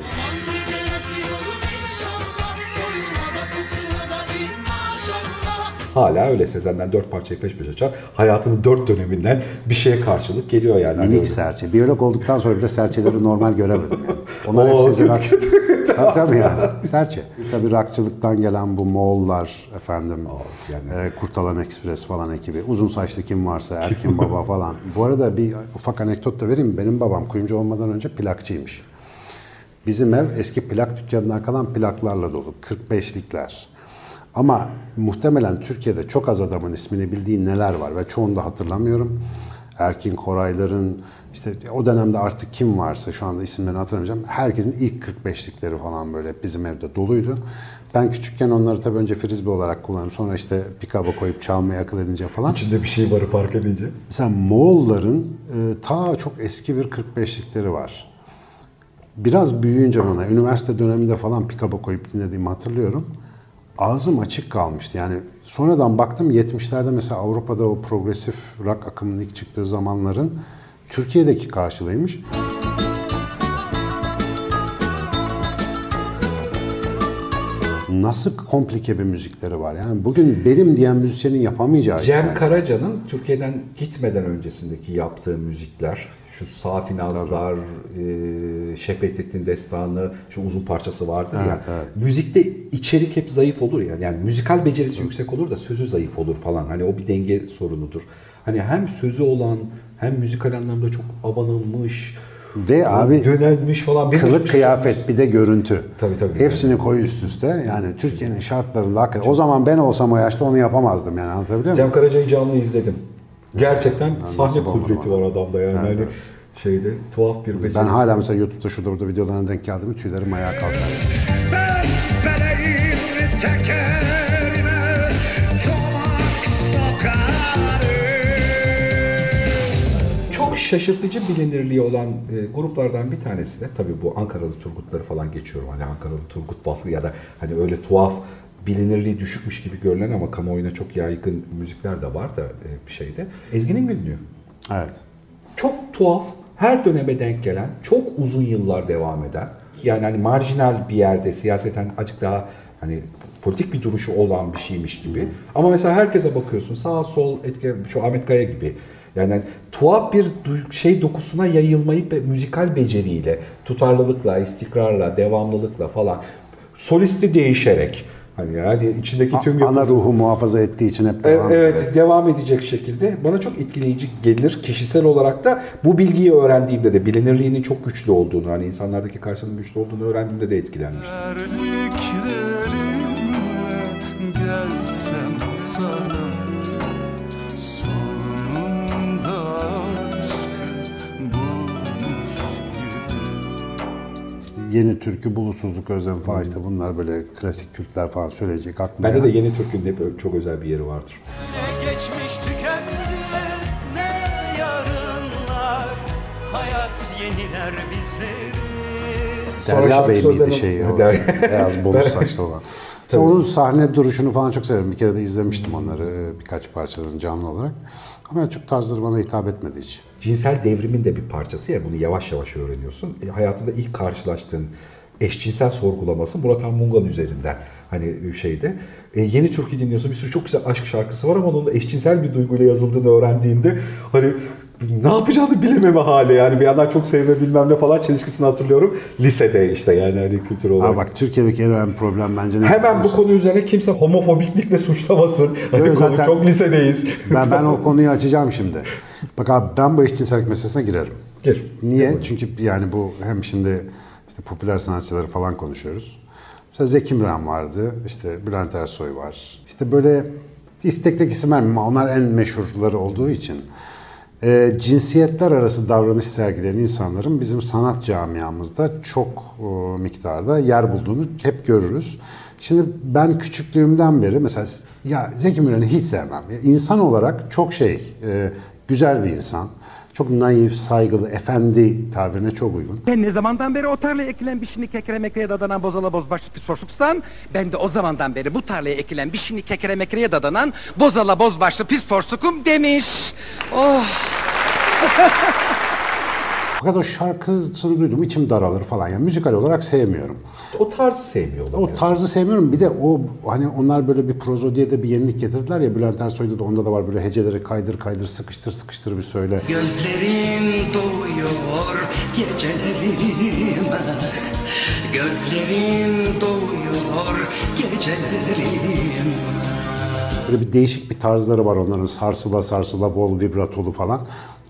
Hala öyle Sezen'den dört parçayı peş peşe açar. Hayatının dört döneminden bir şeye karşılık geliyor yani. Hani Minik öyle. serçe. Biyolog olduktan sonra bile serçeleri normal göremedim yani. [LAUGHS] Onlar hep Oo, Sezen kötü, kötü, kötü. Tabii tabii yani. [LAUGHS] Serçe. Tabii rockçılıktan gelen bu Moğollar efendim. yani. e, Kurtalan Express falan ekibi. Uzun saçlı kim varsa Erkin Baba falan. Bu arada bir ufak anekdot da vereyim. mi? Benim babam kuyumcu olmadan önce plakçıymış. Bizim ev eski plak dükkanından kalan plaklarla dolu. 45'likler. Ama muhtemelen Türkiye'de çok az adamın ismini bildiği neler var ve çoğunu da hatırlamıyorum. Erkin Korayların işte o dönemde artık kim varsa şu anda isimlerini hatırlamayacağım. Herkesin ilk 45'likleri falan böyle bizim evde doluydu. Ben küçükken onları tabii önce frisbee olarak kullandım. Sonra işte pikaba koyup çalmaya akıl edince falan. İçinde bir şey varı fark edince. Mesela Moğolların e, ta çok eski bir 45'likleri var. Biraz büyüyünce bana, üniversite döneminde falan pikaba koyup dinlediğimi hatırlıyorum. Ağzım açık kalmıştı. Yani sonradan baktım 70'lerde mesela Avrupa'da o progresif rock akımının ilk çıktığı zamanların Türkiye'deki karşılığıymış. Nasıl komplike bir müzikleri var. Yani bugün benim diyen müzisyenin yapamayacağı Cem işler. Karaca'nın Türkiye'den gitmeden öncesindeki yaptığı müzikler, şu Safi Nazlar, e, Şebettin Destanı, şu uzun parçası vardır ya. Evet, evet. Müzikte içerik hep zayıf olur ya. Yani müzikal becerisi yüksek olur da sözü zayıf olur falan. Hani o bir denge sorunudur. Hani hem sözü olan hem müzikal anlamda çok abanılmış, Ve abi dönelmiş falan. De Kılık kıyafet bir de görüntü. Tabii, tabii. Hepsini koy üst üste. Yani Türkiye'nin şartlarında hakikaten. O zaman ben olsam o yaşta onu yapamazdım yani anlatabiliyor muyum? Cem Karaca'yı canlı izledim. Gerçekten sahne nasip olmadı kudreti var adamda yani. hani şeyde tuhaf bir beceri. Ben hala mesela YouTube'da şurada burada videolarına denk geldiğimde tüylerim ayağa kalkar. Şaşırtıcı bilinirliği olan e, gruplardan bir tanesi de tabii bu Ankaralı Turgutları falan geçiyorum. Hani Ankaralı Turgut baskı ya da hani öyle tuhaf bilinirliği düşükmüş gibi görülen ama kamuoyuna çok yaygın müzikler de var da e, bir şeyde. Ezgi'nin günlüğü. Evet. Çok tuhaf, her döneme denk gelen, çok uzun yıllar devam eden, yani hani marjinal bir yerde siyaseten acık daha hani politik bir duruşu olan bir şeymiş gibi. Ama mesela herkese bakıyorsun sağ sol etki şu Ahmet Kaya gibi Yani tuhaf bir şey dokusuna yayılmayı be- müzikal beceriyle, tutarlılıkla, istikrarla, devamlılıkla falan solisti değişerek hani yani içindeki tüm Ana yapısı- ruhu muhafaza ettiği için hep E- devam Evet, devam edecek şekilde bana çok etkileyici gelir. Kişisel olarak da bu bilgiyi öğrendiğimde de bilinirliğinin çok güçlü olduğunu, hani insanlardaki karşılığının güçlü olduğunu öğrendiğimde de etkilenmiştim. Gelsem sana Yeni türkü, bulutsuzluk özlemi falan işte bunlar böyle klasik Türkler falan söyleyecek aklıma. Bende de yeni Türk'ün hep çok özel bir yeri vardır. Ne geçmiş tükendi ne yarınlar Hayat yeniler bizleri Derya Bey miydi şey Derya- beyaz bolu saçlı olan. [LAUGHS] Mesela onun sahne duruşunu falan çok severim. Bir kere de izlemiştim onları e, birkaç parçalarını canlı olarak. Ama çok tarzları bana hitap etmedi hiç. Cinsel devrimin de bir parçası ya bunu yavaş yavaş öğreniyorsun. E, hayatında ilk karşılaştığın eşcinsel sorgulaması Murat Han Mungan üzerinden hani bir şeyde. E, yeni türkü dinliyorsun bir sürü çok güzel aşk şarkısı var ama onun da eşcinsel bir duyguyla yazıldığını öğrendiğinde hani ne yapacağını bilememe hali yani bir yandan çok sevme bilmem ne falan çelişkisini hatırlıyorum. Lisede işte yani hani kültür olarak. Ha bak Türkiye'deki en önemli problem bence ne? Hemen bu konu üzerine kimse homofobiklikle suçlamasın. Hani Yok, konu çok lisedeyiz. Ben, ben o konuyu açacağım şimdi. Bak abi ben bu eşcinsellik meselesine girerim. Gir. Niye? Çünkü yani bu hem şimdi işte popüler sanatçıları falan konuşuyoruz. Mesela Zeki Müren vardı, işte Bülent Ersoy var. İşte böyle istektek isim vermeyeyim ama onlar en meşhurları olduğu için. e, cinsiyetler arası davranış sergileyen insanların bizim sanat camiamızda çok e, miktarda yer bulduğunu hep görürüz. Şimdi ben küçüklüğümden beri mesela ya Zeki Müren'i hiç sevmem. İnsan olarak çok şey, e, güzel bir insan. Çok naif, saygılı, efendi tabirine çok uygun. Sen ne zamandan beri o tarlaya ekilen bir şini kekere mekreye dadanan bozala bozbaşlı pis porsuksan ben de o zamandan beri bu tarlaya ekilen bir şini kekere mekreye dadanan bozala bozbaşlı pis porsukum demiş. Oh. [LAUGHS] Fakat o şarkısını duydum içim daralır falan. Yani müzikal olarak sevmiyorum. O tarzı sevmiyor O olabilirsin. tarzı sevmiyorum. Bir de o hani onlar böyle bir prozodiye de bir yenilik getirdiler ya Bülent Ersoy'da da onda da var böyle heceleri kaydır kaydır sıkıştır sıkıştır bir söyle. Gözlerin doyuyor gecelerime Gözlerin doyuyor gecelerime Böyle bir değişik bir tarzları var onların sarsıla sarsıla bol vibratolu falan.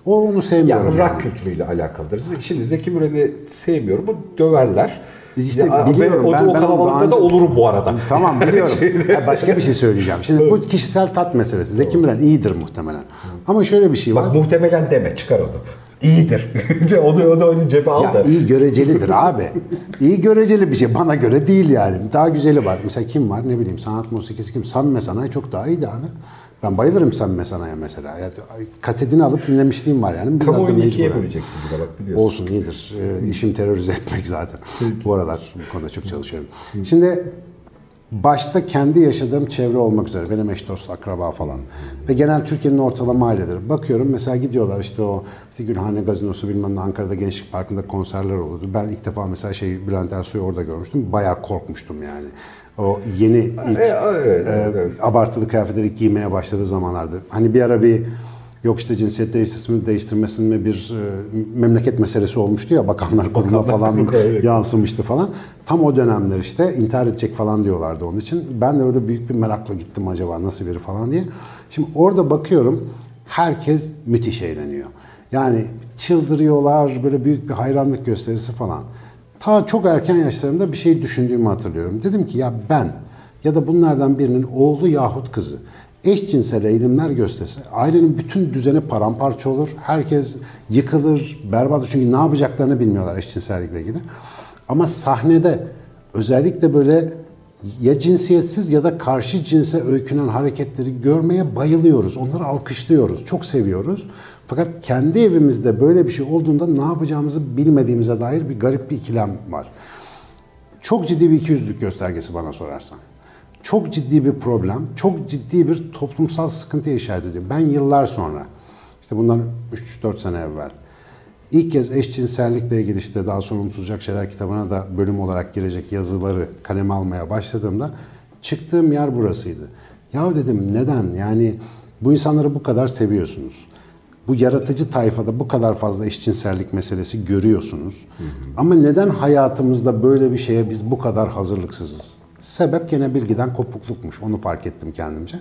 O onu sevmiyorum. Yani yani. rock kültürüyle alakalıdır. Şimdi Zeki Müren'i sevmiyorum. Bu döverler. İşte Ya, biliyorum. o, Ben- o ben kalabalıkta daha- da olurum bu arada. Tamam [LAUGHS] biliyorum. Ha, başka bir şey söyleyeceğim. Şimdi bu kişisel tat meselesi. Zeki Müren iyidir muhtemelen. Ama şöyle bir şey var. Bak muhtemelen deme çıkar onu. İyidir. [LAUGHS] o da, o da onu cebe al Ya da. iyi görecelidir abi. İyi göreceli bir şey. Bana göre değil yani. Daha güzeli var. Mesela kim var ne bileyim sanat musikisi kim? Samime Sanayi çok daha iyiydi abi. Ben bayılırım Samime Sanayi'ye mesela. Yani kasetini alıp dinlemişliğim var yani. Biraz Kamuoyunu ikiye böleceksin bir de bak biliyorsun. Olsun iyidir. Ee, işim terörize etmek zaten. bu aralar bu konuda çok çalışıyorum. Şimdi başta kendi yaşadığım çevre olmak üzere benim eş dost akraba falan ve genel Türkiye'nin ortalama aileleri bakıyorum mesela gidiyorlar işte o işte Gülhane Gazinosu bilmem ne Ankara'da Gençlik Parkı'nda konserler oluyordu. Ben ilk defa mesela şey Bülent Ersoy'u orada görmüştüm. Bayağı korkmuştum yani. O yeni ilk E, evet, e, evet, evet. abartılı kıyafetleri giymeye başladığı zamanlardı. Hani bir ara bir yok işte cinsiyet değiştirmesini değiştirmesinin bir e, memleket meselesi olmuştu ya bakanlar kuruluna Bakanlar falan Kurulu, [LAUGHS] evet. yansımıştı falan. Tam o dönemler işte intihar edecek falan diyorlardı onun için. Ben de öyle büyük bir merakla gittim acaba nasıl biri falan diye. Şimdi orada bakıyorum herkes müthiş eğleniyor. Yani çıldırıyorlar böyle büyük bir hayranlık gösterisi falan. Ta çok erken yaşlarımda bir şey düşündüğümü hatırlıyorum. Dedim ki ya ben ya da bunlardan birinin oğlu yahut kızı eşcinsel eğilimler gösterse ailenin bütün düzeni paramparça olur. Herkes yıkılır, berbat. Çünkü ne yapacaklarını bilmiyorlar eşcinsellikle ilgili. Ama sahnede özellikle böyle ya cinsiyetsiz ya da karşı cinse öykünen hareketleri görmeye bayılıyoruz. Onları alkışlıyoruz, çok seviyoruz. Fakat kendi evimizde böyle bir şey olduğunda ne yapacağımızı bilmediğimize dair bir garip bir ikilem var. Çok ciddi bir ikiyüzlülük göstergesi bana sorarsan. Çok ciddi bir problem, çok ciddi bir toplumsal sıkıntıya işaret ediyor. Ben yıllar sonra, işte bundan 3-4 sene evvel, ilk kez eşcinsellikle ilgili işte daha sonra unutulacak şeyler kitabına da bölüm olarak girecek yazıları kaleme almaya başladığımda çıktığım yer burasıydı. Ya dedim neden? Yani bu insanları bu kadar seviyorsunuz. Bu yaratıcı tayfada bu kadar fazla eşcinsellik meselesi görüyorsunuz. Ama neden hayatımızda böyle bir şeye biz bu kadar hazırlıksızız? Sebep gene bilgiden kopuklukmuş. Onu fark ettim kendimce.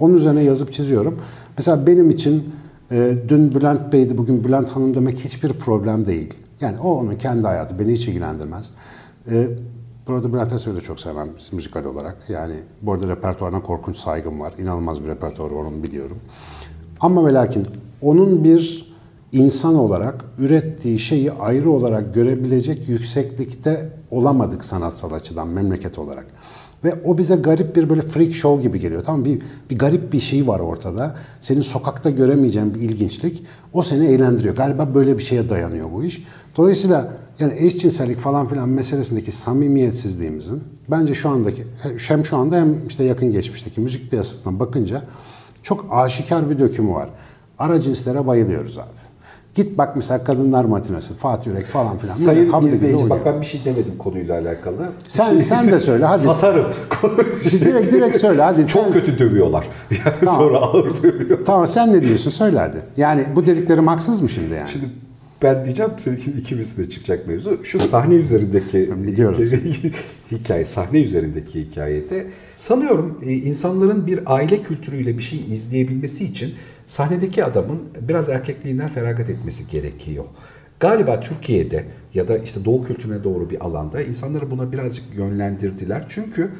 Onun üzerine yazıp çiziyorum. Mesela benim için e, dün Bülent Bey'di, bugün Bülent Hanım demek hiçbir problem değil. Yani o onun kendi hayatı, beni hiç ilgilendirmez. E, burada Bülent Ersoy'u da çok sevmem müzikal olarak. Yani bu arada repertuarına korkunç saygım var. İnanılmaz bir repertuarı var, onu biliyorum. Ama ve lakin onun bir insan olarak ürettiği şeyi ayrı olarak görebilecek yükseklikte olamadık sanatsal açıdan memleket olarak. Ve o bize garip bir böyle freak show gibi geliyor. Tamam bir, bir garip bir şey var ortada. Senin sokakta göremeyeceğin bir ilginçlik. O seni eğlendiriyor. Galiba böyle bir şeye dayanıyor bu iş. Dolayısıyla yani eşcinsellik falan filan meselesindeki samimiyetsizliğimizin bence şu andaki hem şu anda hem işte yakın geçmişteki müzik piyasasına bakınca çok aşikar bir dökümü var. Ara cinslere bayılıyoruz abi. Git bak mesela Kadınlar Matinesi, Fatih Yürek falan filan. Sayın habire izleyici bak ben bir şey demedim konuyla alakalı. Sen- sen de söyle, hadi. Satarım. direkt direkt söyle hadi. [LAUGHS] Çok Sen- kötü dövüyorlar. Yani Tamam. sonra ağır dövüyor. Tamam sen ne diyorsun söyle hadi. Yani bu dediklerim haksız mı şimdi yani? Şimdi ben diyeceğim seninkinin ikimiz de çıkacak mevzu. Şu sahne üzerindeki [LAUGHS] hikaye, sahne üzerindeki hikayede sanıyorum e, insanların bir aile kültürüyle bir şey izleyebilmesi için sahnedeki adamın biraz erkekliğinden feragat etmesi gerekiyor. Galiba Türkiye'de ya da işte doğu kültürüne doğru bir alanda insanları buna birazcık yönlendirdiler. Çünkü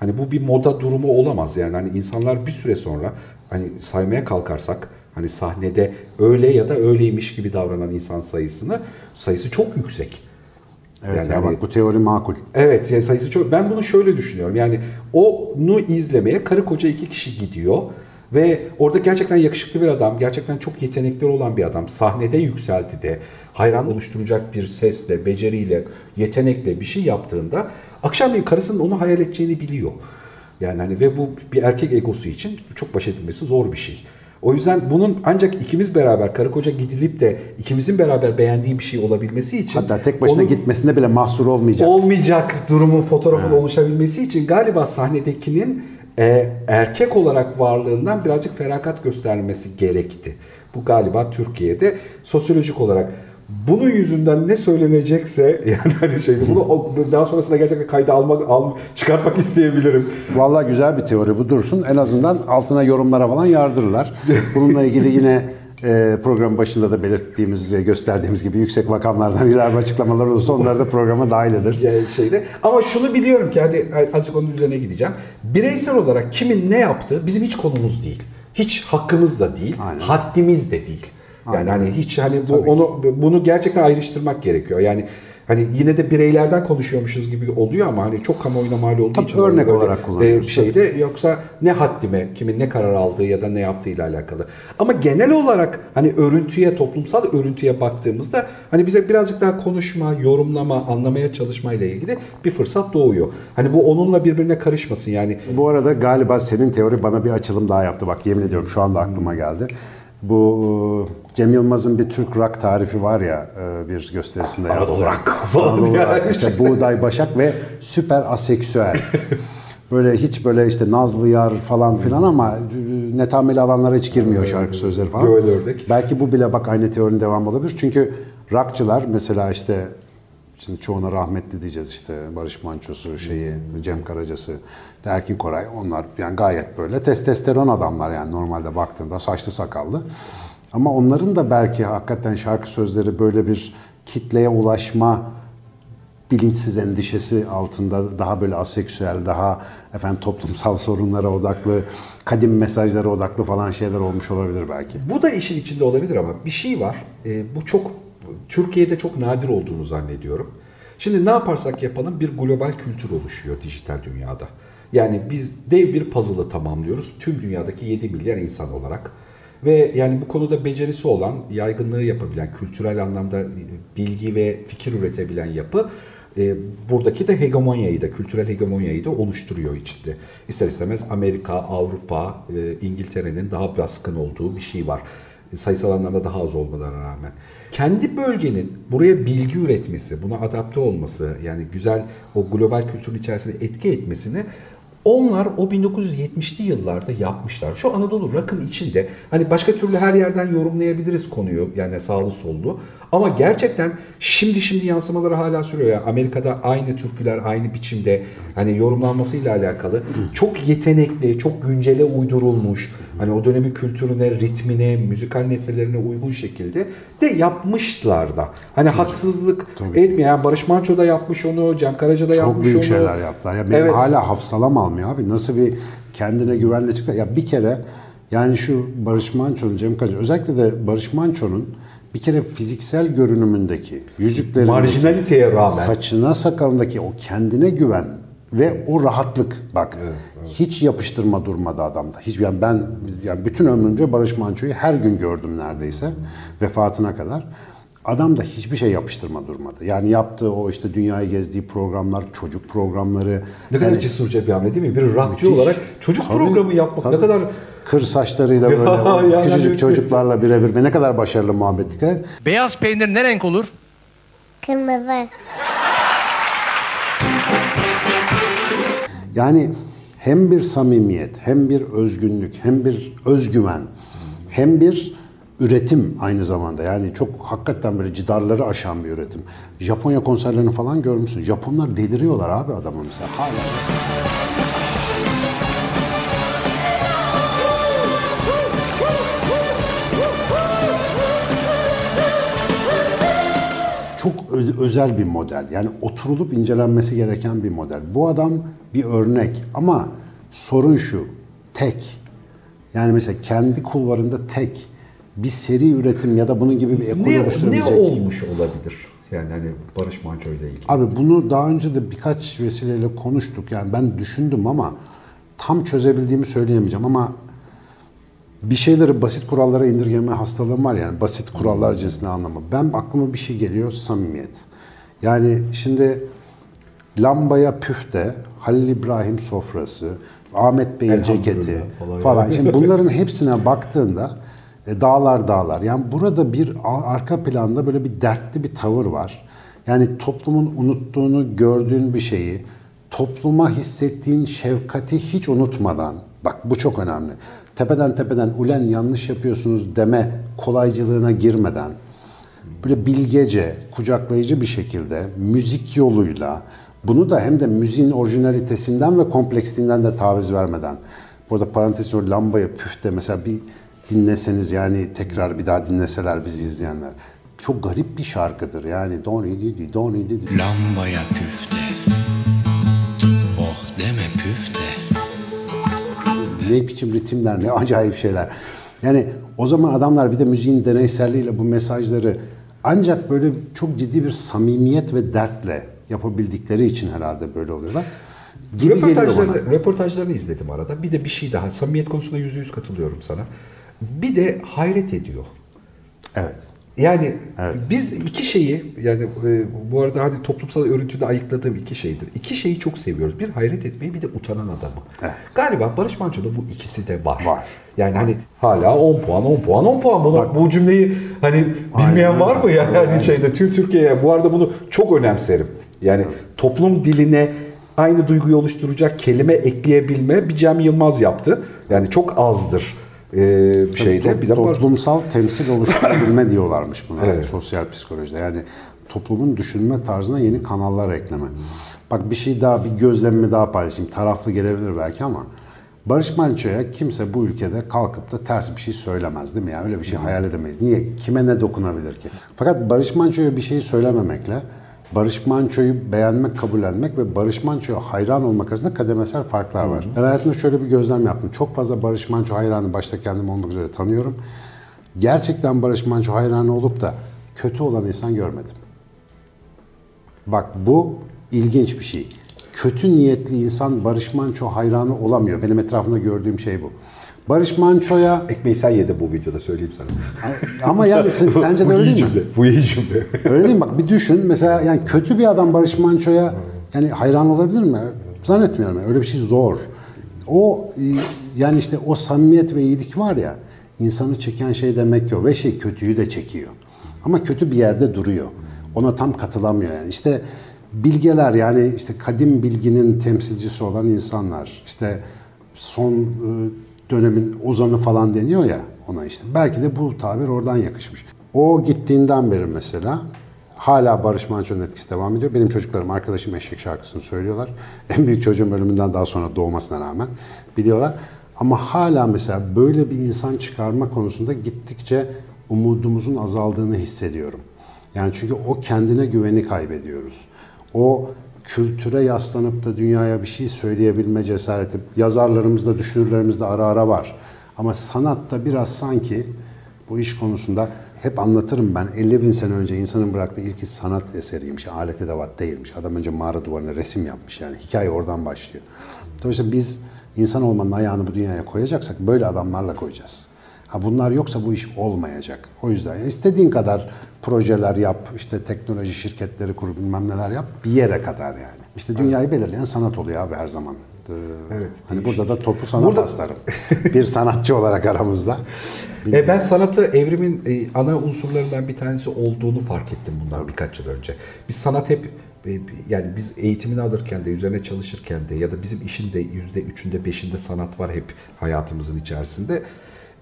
hani bu bir moda durumu olamaz yani hani insanlar bir süre sonra hani saymaya kalkarsak hani sahnede öyle ya da öyleymiş gibi davranan insan sayısını sayısı çok yüksek. evet yani ya hani- bak bu teori makul. Evet yani sayısı çok. Ben bunu şöyle düşünüyorum. Yani onu izlemeye karı koca iki kişi gidiyor ve orada gerçekten yakışıklı bir adam, gerçekten çok yetenekli olan bir adam. Sahnede yükselti de hayran oluşturacak bir sesle, beceriyle, yetenekle bir şey yaptığında akşamleyin karısının onu hayal edeceğini biliyor. Yani hani ve bu bir erkek egosu için çok baş edilmesi zor bir şey. O yüzden bunun ancak ikimiz beraber karı koca gidilip de ikimizin beraber beğendiği bir şey olabilmesi için Hatta tek başına onun- gitmesinde bile mahsur olmayacak. olmayacak durumun fotoğrafın oluşabilmesi için galiba sahnedekinin e, erkek olarak varlığından birazcık feragat göstermesi gerekti. Bu galiba Türkiye'de sosyolojik olarak bunun yüzünden ne söylenecekse [LAUGHS] yani hani şey bunu daha sonrasında gerçekten kayda almak al, çıkartmak isteyebilirim. Vallahi güzel bir teori bu dursun. En azından altına yorumlara falan yardırırlar. Bununla ilgili yine program başında da belirttiğimiz, e, gösterdiğimiz gibi yüksek makamlardan [LAUGHS] ilave açıklamalar olursa onları da programa dahil ederiz. Yani şeyde. Ama şunu biliyorum ki hadi azıcık onun üzerine gideceğim. Bireysel olarak kimin ne yaptığı bizim hiç konumuz değil. Hiç hakkımız da değil, Aynen. haddimiz de değil. Yani Aynen. hani hiç hani bu Tabii ki. onu bunu gerçekten ayrıştırmak gerekiyor. Yani hani yine de bireylerden konuşuyormuşuz gibi oluyor ama hani çok kamuoyuna mal olduğu Tabii için örnek olarak bir kullanıyoruz, şeyde yoksa ne haddime, kimin ne karar aldığı ya da ne yaptığıyla alakalı. Ama genel olarak hani örüntüye, toplumsal örüntüye baktığımızda hani bize birazcık daha konuşma, yorumlama, anlamaya çalışmayla ilgili bir fırsat doğuyor. Hani bu onunla birbirine karışmasın yani. Bu arada galiba senin teori bana bir açılım daha yaptı. Bak yemin ediyorum şu anda aklıma geldi. Bu e, Cem Yılmaz'ın bir Türk rock tarifi var ya e, bir gösterisinde. Anadolu rock falan Anadolu rock, işte buğday başak ve süper aseksüel. [LAUGHS] Böyle hiç böyle işte Nazlı Yar falan filan ama e, netameli alanlara hiç girmiyor şarkı sözleri falan. Göğel ördek. Belki bu bile bak aynı teorinin devamı olabilir. Çünkü rockçılar mesela işte Şimdi çoğuna rahmetli diyeceğiz işte Barış Manço'su, şeyi, Cem Karaca'sı, Erkin Koray onlar yani gayet böyle testosteron adamlar yani normalde baktığında saçlı sakallı. Ama onların da belki hakikaten şarkı sözleri böyle bir kitleye ulaşma bilinçsiz endişesi altında daha böyle aseksüel, daha efendim toplumsal [LAUGHS] sorunlara odaklı, kadim mesajlara odaklı falan şeyler olmuş olabilir belki. Bu da işin içinde olabilir ama bir şey var. e, bu çok Türkiye'de çok nadir olduğunu zannediyorum. Şimdi ne yaparsak yapalım bir global kültür oluşuyor dijital dünyada. Yani biz dev bir puzzle'ı tamamlıyoruz tüm dünyadaki 7 milyar insan olarak. Ve yani bu konuda becerisi olan, yaygınlığı yapabilen, kültürel anlamda bilgi ve fikir üretebilen yapı e, buradaki de hegemonyayı da, kültürel hegemonyayı da oluşturuyor içinde. İster istemez Amerika, Avrupa, e, İngiltere'nin daha baskın olduğu bir şey var. E, sayısal anlamda daha az olmalarına rağmen. Kendi bölgenin buraya bilgi üretmesi, buna adapte olması, yani güzel o global kültürün içerisine etki etmesini Onlar o 1970'li yıllarda yapmışlar. Şu Anadolu rock'ın içinde hani başka türlü her yerden yorumlayabiliriz konuyu yani sağlı sollu. Ama gerçekten şimdi şimdi yansımaları hala sürüyor. Yani Amerika'da aynı türküler aynı biçimde hani yorumlanmasıyla alakalı çok yetenekli, çok güncele uydurulmuş. Hani o dönemin kültürüne, ritmine, müzikal nesnelerine uygun şekilde de yapmışlar da. Hani haksızlık etmiyor. Yani Barış Manço da yapmış onu, Cem Karaca da Çok yapmış büyük onu. şeyler yaptılar. Ya benim Evet. hala hafsalam almıyor abi. Nasıl bir kendine güvenle çıktı. Ya bir kere yani şu Barış Manço'nun, Cem Karaca özellikle de Barış Manço'nun bir kere fiziksel görünümündeki, yüzüklerindeki, Marjinaliteye rağmen. saçına sakalındaki o kendine güven ve o rahatlık bak hiç yapıştırma durmadı adamda. Hiç yani ben yani bütün ömrümce Barış Manço'yu her gün gördüm neredeyse vefatına kadar. Adamda hiçbir şey yapıştırma durmadı. Yani yaptığı o işte dünyayı gezdiği programlar, çocuk programları. Ne kadar yani- cesurca bir hamle değil mi? Bir rockçı olarak çocuk Tabii, programı yapmak tabii. ne kadar kır saçlarıyla böyle [LAUGHS] yani- küçücük çocuklarla birebir ve ne kadar başarılı muhabbet dikkat. Beyaz peynir ne renk olur? Kırmızı. Yani hem bir samimiyet, hem bir özgünlük, hem bir özgüven, hem bir üretim aynı zamanda. Yani çok hakikaten böyle cidarları aşan bir üretim. Japonya konserlerini falan görmüşsün. Japonlar deliriyorlar abi adamı mesela hala. çok özel bir model. Yani oturulup incelenmesi gereken bir model. Bu adam bir örnek ama sorun şu, tek. Yani mesela kendi kulvarında tek bir seri üretim ya da bunun gibi bir ekol ne, ne oluşturabilecek. olmuş olabilir? Yani hani Barış Manço ile ilgili. Abi bunu daha önce de birkaç vesileyle konuştuk. Yani ben düşündüm ama tam çözebildiğimi söyleyemeyeceğim ama bir şeyleri basit kurallara indirgeme hastalığım var yani basit kurallar cinsine anlamı. Ben aklıma bir şey geliyor samimiyet. Yani şimdi lambaya püfte, Halil İbrahim sofrası, Ahmet Bey'in ceketi falan falan. Şimdi bunların hepsine baktığında e, dağlar dağlar. Yani burada bir arka planda böyle bir dertli bir tavır var. Yani toplumun unuttuğunu gördüğün bir şeyi topluma hissettiğin şefkati hiç unutmadan bak bu çok önemli. Tepeden tepeden ulen yanlış yapıyorsunuz deme kolaycılığına girmeden böyle bilgece, kucaklayıcı bir şekilde müzik yoluyla bunu da hem de müziğin orijinalitesinden ve kompleksliğinden de taviz vermeden. Burada parantez o lambayı püfte mesela bir dinleseniz yani tekrar bir daha dinleseler bizi izleyenler. Çok garip bir şarkıdır yani. Doni didi doni didi. Lambaya püfte Oh deme püfte ne biçim ritimler, ne acayip şeyler. Yani o zaman adamlar bir de müziğin deneyselliğiyle bu mesajları ancak böyle çok ciddi bir samimiyet ve dertle yapabildikleri için herhalde böyle oluyorlar. Gibi. Röportajlarını, röportajlarını izledim arada. Bir de bir şey daha. Samimiyet konusunda yüzde yüz katılıyorum sana. Bir de hayret ediyor. Evet. Yani Evet. biz iki şeyi yani e, bu arada hani toplumsal örüntüde ayıkladığım iki şeydir. İki şeyi çok seviyoruz. Bir hayret etmeyi bir de utanan adamı. Evet. Galiba Barış Manço'da bu ikisi de var. Var. Yani hani hala 10 puan 10 puan 10 puan bunu, bu cümleyi hani bilmeyen Aynen. var mı ya yani şeyde tüm Türkiye'ye bu arada bunu çok önemserim. Yani toplum diline aynı duyguyu oluşturacak kelime ekleyebilme bir Cem Yılmaz yaptı. Yani çok azdır e, şeyde. Top- bir de toplumsal temsil oluşturabilme [COUGHS] diyorlarmış buna Evet. sosyal psikolojide. Yani toplumun düşünme tarzına yeni kanallar ekleme. Bak bir şey daha, bir gözlemimi daha paylaşayım. Taraflı gelebilir belki ama Barış Manço'ya kimse bu ülkede kalkıp da ters bir şey söylemez değil mi? Yani öyle bir şey hayal edemeyiz. Niye? Kime ne dokunabilir ki? Fakat Barış Manço'ya bir şey söylememekle Barış Manço'yu beğenmek, kabullenmek ve Barış Manço'ya hayran olmak arasında kademesel farklar var. Ben hayatımda şöyle bir gözlem yaptım. Çok fazla Barış Manço hayranı başta kendim olmak üzere tanıyorum. Gerçekten Barış Manço hayranı olup da kötü olan insan görmedim. Bak bu ilginç bir şey. Kötü niyetli insan Barış Manço hayranı olamıyor. Benim etrafımda gördüğüm şey bu. Barış Manço'ya Ekmeği sen yedi bu videoda söyleyeyim sana. ama yani sen- sence de öyle değil mi? cümle. Bu iyi cümle. Öyle değil mi? Bak bir düşün. Mesela yani kötü bir adam Barış Manço'ya yani hayran olabilir mi? Zannetmiyorum. Öyle bir şey zor. O e, yani işte o samimiyet ve iyilik var ya insanı çeken şey demek o ve şey kötüyü de çekiyor. Ama kötü bir yerde duruyor. Ona tam katılamıyor yani. İşte bilgeler yani işte kadim bilginin temsilcisi olan insanlar işte son e, dönemin ozanı falan deniyor ya ona işte. Belki de bu tabir oradan yakışmış. O gittiğinden beri mesela hala Barış Manço'nun etkisi devam ediyor. Benim çocuklarım arkadaşım Eşek şarkısını söylüyorlar. [LAUGHS] En büyük çocuğum ölümünden daha sonra doğmasına rağmen biliyorlar. Ama hala mesela böyle bir insan çıkarma konusunda gittikçe umudumuzun azaldığını hissediyorum. Yani çünkü o kendine güveni kaybediyoruz. O kültüre yaslanıp da dünyaya bir şey söyleyebilme cesareti yazarlarımızda, düşünürlerimizde ara ara var. Ama sanatta biraz sanki bu iş konusunda hep anlatırım ben 50 bin sene önce insanın bıraktığı ilk iş sanat eseriymiş, alet edevat değilmiş. Adam önce mağara duvarına resim yapmış yani hikaye oradan başlıyor. Dolayısıyla biz insan olmanın ayağını bu dünyaya koyacaksak böyle adamlarla koyacağız. Ha bunlar yoksa bu iş olmayacak. O yüzden istediğin kadar projeler yap, işte teknoloji şirketleri kur, bilmem neler yap bir yere kadar yani. İşte dünyayı belirleyen sanat oluyor abi her zaman. Evet, Hani değişik. burada da topu sana Burada- paslarım. bir sanatçı olarak aramızda. E, ben sanatı evrimin e, ana unsurlarından bir tanesi olduğunu fark ettim bundan birkaç yıl önce. Biz sanat hep e, yani biz eğitimini alırken de üzerine çalışırken de ya da bizim işin de yüzde üçünde beşinde sanat var hep hayatımızın içerisinde.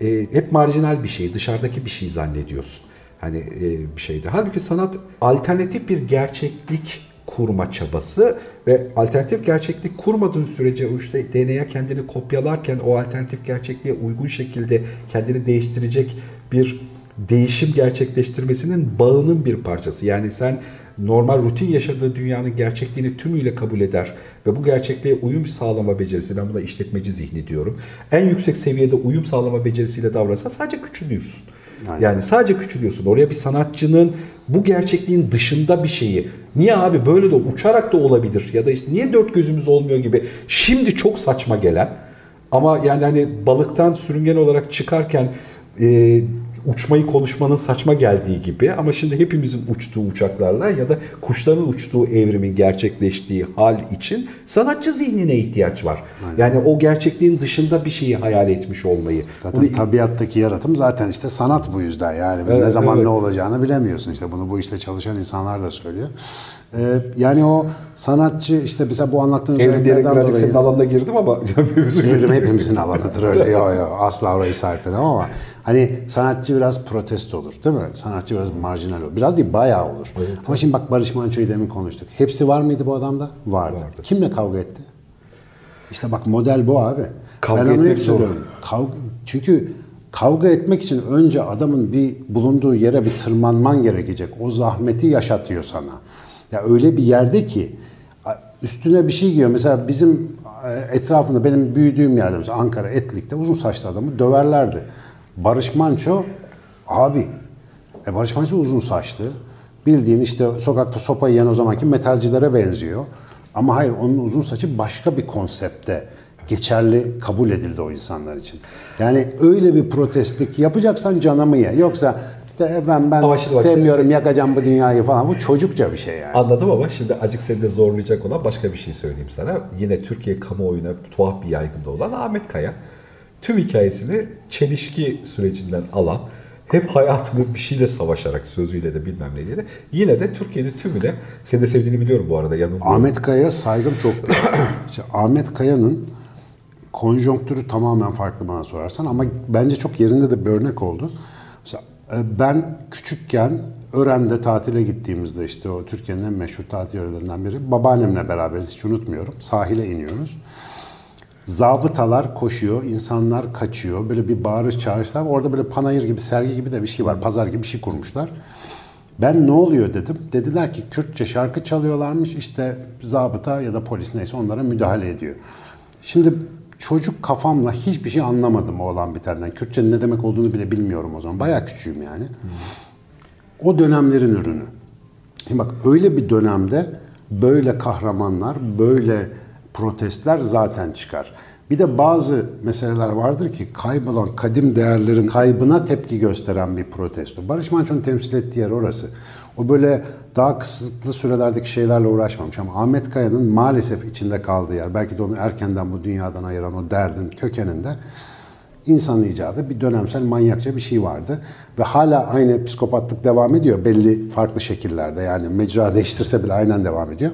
E, hep marjinal bir şey, dışarıdaki bir şey zannediyorsun. Hani e, bir şeyde. Halbuki sanat alternatif bir gerçeklik kurma çabası ve alternatif gerçeklik kurmadığın sürece o işte DNA kendini kopyalarken o alternatif gerçekliğe uygun şekilde kendini değiştirecek bir değişim gerçekleştirmesinin bağının bir parçası. Yani sen normal rutin yaşadığı dünyanın gerçekliğini tümüyle kabul eder ve bu gerçekliğe uyum sağlama becerisi, ben buna işletmeci zihni diyorum. En yüksek seviyede uyum sağlama becerisiyle davranırsan sadece küçülüyorsun. Yani sadece küçülüyorsun. Oraya bir sanatçının bu gerçekliğin dışında bir şeyi niye abi böyle de uçarak da olabilir ya da işte niye dört gözümüz olmuyor gibi şimdi çok saçma gelen ama yani hani balıktan sürüngen olarak çıkarken e, uçmayı konuşmanın saçma geldiği gibi ama şimdi hepimizin uçtuğu uçaklarla ya da kuşların uçtuğu evrimin gerçekleştiği hal için sanatçı zihnine ihtiyaç var. Yani o gerçekliğin dışında bir şeyi hayal etmiş olmayı. Zaten Bunu- tabiattaki yaratım zaten işte sanat bu yüzden yani Evet, ne zaman evet. ne olacağını bilemiyorsun işte bunu bu işte çalışan insanlar da söylüyor. Ee, yani o sanatçı işte mesela bu anlattığın birazcık dolayı senin alanda girdim ama [LAUGHS] Evrim hepimizin alanıdır öyle. [LAUGHS] Yok yok asla orayı sahiplenemem ama hani sanatçı biraz protesto olur değil mi? Sanatçı biraz marjinal olur. Biraz değil bayağı olur. ama şimdi bak Barış Manço'yu demin konuştuk. Hepsi var mıydı bu adamda? Vardı. Vardı. Kimle kavga etti? İşte bak model bu abi. Kavga ben etmek zor. Kavga, çünkü kavga etmek için önce adamın bir bulunduğu yere bir tırmanman gerekecek. O zahmeti yaşatıyor sana. Ya öyle bir yerde ki üstüne bir şey giyiyor. Mesela bizim e, etrafında benim büyüdüğüm yerde mesela Ankara Etlik'te uzun saçlı adamı döverlerdi. Barış Manço abi e Barış Manço uzun saçlı. Bildiğin işte sokakta sopa yiyen o zamanki metalcilere benziyor. Ama hayır onun uzun saçı başka bir konsepte geçerli kabul edildi o insanlar için. Yani öyle bir protestlik yapacaksan canımı ye. Yoksa işte ben ben Ama şimdi bak sevmiyorum yakacağım bu dünyayı falan. Bu çocukça bir şey yani. Anladım ama şimdi acık seni de zorlayacak olan başka bir şey söyleyeyim sana. Yine Türkiye kamuoyuna tuhaf bir yaygında olan Ahmet Kaya. Tüm hikayesini çelişki sürecinden alan, hep hayatını bir şeyle savaşarak sözüyle de bilmem neyle de yine de Türkiye'nin tümüne, seni de sevdiğini biliyorum bu arada yanılmıyorum. Ahmet Kaya'ya saygım çok. [COUGHS] İşte Ahmet Kaya'nın konjonktürü tamamen farklı bana sorarsan ama bence çok yerinde de bir örnek oldu. Mesela e, ben küçükken Ören'de tatile gittiğimizde işte o Türkiye'nin en meşhur tatil yerlerinden biri. Babaannemle beraberiz hiç unutmuyorum. Sahile iniyoruz. Zabıtalar koşuyor, insanlar kaçıyor. Böyle bir bağırış çağrışlar. Orada böyle panayır gibi, sergi gibi de bir şey var. Pazar gibi bir şey kurmuşlar. Ben ne oluyor dedim. Dediler ki Kürtçe şarkı çalıyorlarmış. İşte zabıta ya da polis neyse onlara müdahale ediyor. Şimdi çocuk kafamla hiçbir şey anlamadım o olan bitenden. Kürtçenin ne demek olduğunu bile bilmiyorum o zaman. Bayağı küçüğüm yani. O dönemlerin ürünü. Şimdi bak öyle bir dönemde böyle kahramanlar, böyle protestler zaten çıkar. Bir de bazı meseleler vardır ki kaybolan kadim değerlerin kaybına tepki gösteren bir protesto. Barış Manço'nun temsil ettiği yer orası. O böyle daha kısıtlı sürelerdeki şeylerle uğraşmamış ama Ahmet Kaya'nın maalesef içinde kaldığı yer, belki de onu erkenden bu dünyadan ayıran o derdin kökeninde insan icadı bir dönemsel manyakça bir şey vardı. Ve hala aynı psikopatlık devam ediyor belli farklı şekillerde. Yani mecra [LAUGHS] değiştirse bile aynen devam ediyor.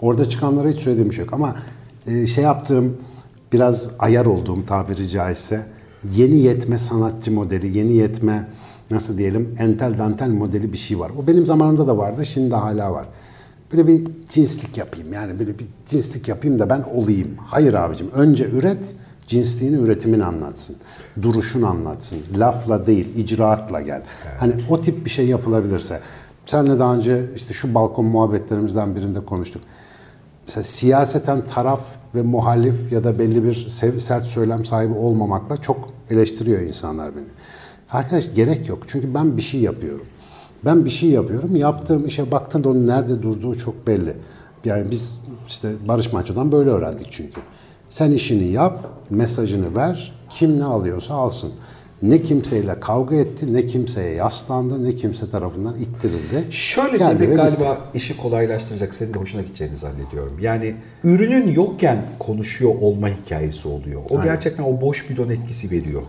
Orada çıkanlara hiç söylediğim şey yok. Ama e, şey yaptığım biraz ayar olduğum tabiri caizse yeni yetme sanatçı modeli, yeni yetme nasıl diyelim entel dantel modeli bir şey var. O benim zamanımda da vardı, şimdi de hala var. Böyle bir cinslik yapayım yani böyle bir cinslik yapayım da ben olayım. Hayır abicim önce üret, cinsliğini üretimini anlatsın. Duruşunu anlatsın. Lafla değil, icraatla gel. Hani o tip bir şey yapılabilirse. Senle daha önce işte şu balkon muhabbetlerimizden birinde konuştuk. Mesela siyaseten taraf ve muhalif ya da belli bir sert söylem sahibi olmamakla çok eleştiriyor insanlar beni. Arkadaş gerek yok. Çünkü ben bir şey yapıyorum. Ben bir şey yapıyorum. Yaptığım işe baktığında onun nerede durduğu çok belli. Yani biz işte Barış Manço'dan böyle öğrendik çünkü. Sen işini yap, mesajını ver, kim ne alıyorsa alsın. Ne kimseyle kavga etti, ne kimseye yaslandı, ne kimse tarafından ittirildi. Şöyle Geldi demek galiba gitti. işi kolaylaştıracak, senin de hoşuna gideceğini zannediyorum. Yani ürünün yokken konuşuyor olma hikayesi oluyor. O gerçekten o boş bidon etkisi veriyor.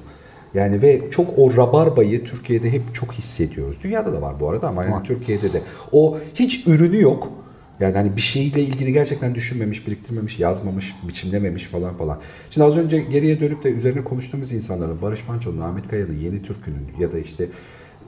Yani ve çok o rabarbayı Türkiye'de hep çok hissediyoruz. Dünyada da var bu arada ama yani Türkiye'de de. O hiç ürünü yok. Yani hani bir şeyle ilgili gerçekten düşünmemiş, biriktirmemiş, yazmamış, biçimlememiş falan falan. Şimdi az önce geriye dönüp de üzerine konuştuğumuz insanların Barış Manço'nun, Ahmet Kaya'nın, Yeni Türkü'nün ya da işte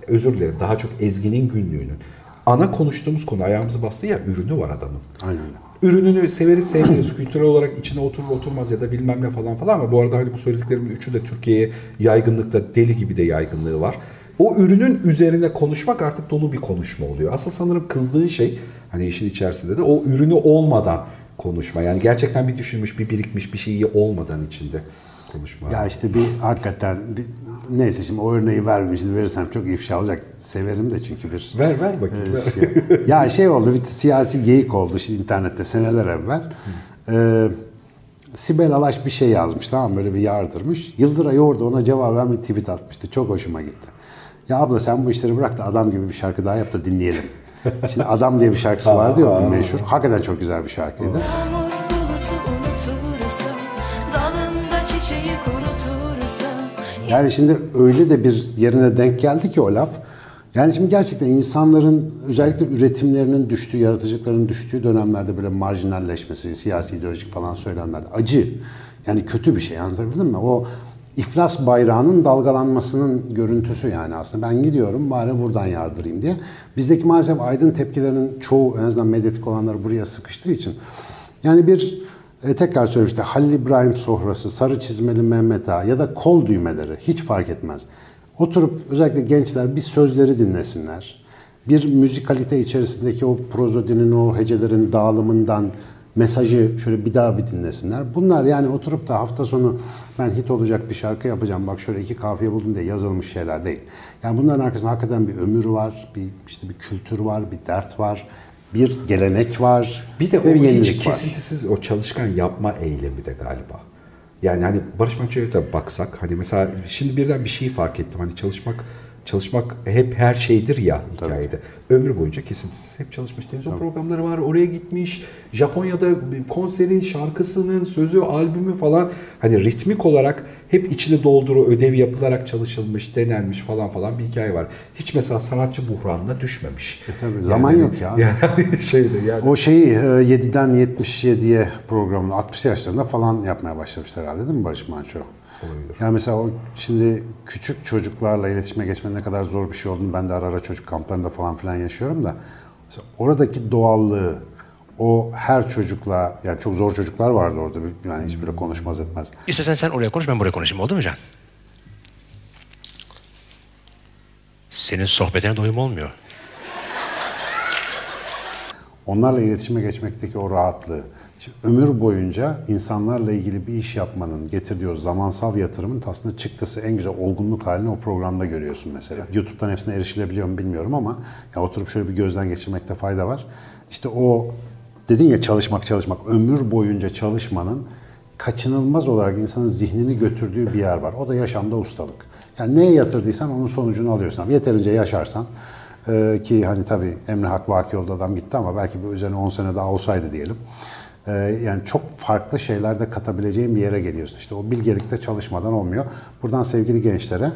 özür dilerim daha çok Ezgi'nin günlüğünün ana konuştuğumuz konu ayağımızı bastı ya ürünü var adamın. Aynen öyle. Ürününü severiz sevmeyiz kültürel olarak içine oturur oturmaz ya da bilmem ne falan falan ama bu arada hani bu söylediklerimin üçü de Türkiye'ye yaygınlıkta deli gibi de yaygınlığı var. O ürünün üzerine konuşmak artık dolu bir konuşma oluyor. Asıl sanırım kızdığın şey hani işin içerisinde de o ürünü olmadan konuşma. Yani gerçekten bir düşünmüş, bir birikmiş bir şeyi olmadan içinde konuşma. Ya işte bir hakikaten bir, neyse şimdi o örneği vermeyeyim. Şimdi verirsem çok ifşa olacak. Severim de çünkü bir ver ver bakayım. ver. şey. ya şey oldu bir siyasi geyik oldu şimdi internette seneler evvel. Ee, Sibel Alaş bir şey yazmış tamam mı? böyle bir yardırmış. Yıldıray orada ona cevaben bir tweet atmıştı. Çok hoşuma gitti. Ya abla sen bu işleri bırak da adam gibi bir şarkı daha yap da dinleyelim. Şimdi Adam diye bir şarkısı [LAUGHS] vardı ya onun meşhur. Hakikaten çok güzel bir şarkıydı. Yani şimdi öyle de bir yerine denk geldi ki o laf. Yani şimdi gerçekten insanların özellikle üretimlerinin düştüğü, yaratıcılıklarının düştüğü dönemlerde böyle marjinalleşmesi, siyasi ideolojik falan söylemlerde acı. Yani kötü bir şey anlatabildim mi? O iflas bayrağının dalgalanmasının görüntüsü yani aslında. Ben gidiyorum bari buradan yardırayım diye. Bizdeki maalesef aydın tepkilerinin çoğu en azından medyatik olanları buraya sıkıştığı için. Yani bir e, tekrar söyleyeyim işte Halil İbrahim Sohrası, Sarı Çizmeli Mehmet Ağa ya da kol düğmeleri hiç fark etmez. Oturup özellikle gençler bir sözleri dinlesinler. Bir müzikalite içerisindeki o prozodinin, o hecelerin dağılımından mesajı şöyle bir daha bir dinlesinler. Bunlar yani oturup da hafta sonu ben hit olacak bir şarkı yapacağım bak şöyle iki kafiye buldum diye yazılmış şeyler değil. Yani bunların arkasında hakikaten bir ömür var, bir işte bir kültür var, bir dert var, bir gelenek var. Bir de o bir hiç yenilik var. kesintisiz o çalışkan yapma eylemi de galiba. Yani hani Barış Manço'ya da baksak hani mesela şimdi birden bir şeyi fark ettim. Hani çalışmak çalışmak hep her şeydir ya hikayede. Ömrü boyunca kesintisiz hep çalışmış. Televizyon programları var. Oraya gitmiş. Japonya'da konseri, şarkısının sözü, albümü falan hani ritmik olarak hep içini dolduru, ödev yapılarak çalışılmış, denenmiş falan falan bir hikaye var. Hiç mesela sanatçı buhranına düşmemiş. E tabii, zaman yok ya. [LAUGHS] Yani şeyde yani. O şeyi e, 7'den 77'ye programını 60 yaşlarında falan yapmaya başlamışlar herhalde değil mi Barış Manço? Yani mesela o şimdi küçük çocuklarla iletişime geçmenin ne kadar zor bir şey olduğunu ben de ara ara çocuk kamplarında falan filan yaşıyorum da mesela oradaki doğallığı o her çocukla yani çok zor çocuklar vardı orada yani hiç böyle konuşmaz etmez. İstersen sen oraya konuş ben buraya konuşayım oldu mu Can? Senin sohbetine doyum olmuyor. Onlarla iletişime geçmekteki o rahatlığı. Ömür boyunca insanlarla ilgili bir iş yapmanın getirdiği o zamansal yatırımın aslında çıktısı en güzel olgunluk halini o programda görüyorsun mesela. YouTube'dan hepsine erişilebiliyor mu bilmiyorum ama ya oturup şöyle bir gözden geçirmekte fayda var. İşte o dedin ya çalışmak çalışmak ömür boyunca çalışmanın kaçınılmaz olarak insanın zihnini götürdüğü bir yer var. O da yaşamda ustalık. Yani neye yatırdıysan onun sonucunu alıyorsun. Ama yeterince yaşarsan ee, ki hani tabii Emre Hak vaki oldu adam gitti ama belki bu üzerine 10 sene daha olsaydı diyelim. Ee, yani çok farklı şeyler de katabileceğin bir yere geliyorsun. İşte o bilgelikte çalışmadan olmuyor. Buradan sevgili gençlere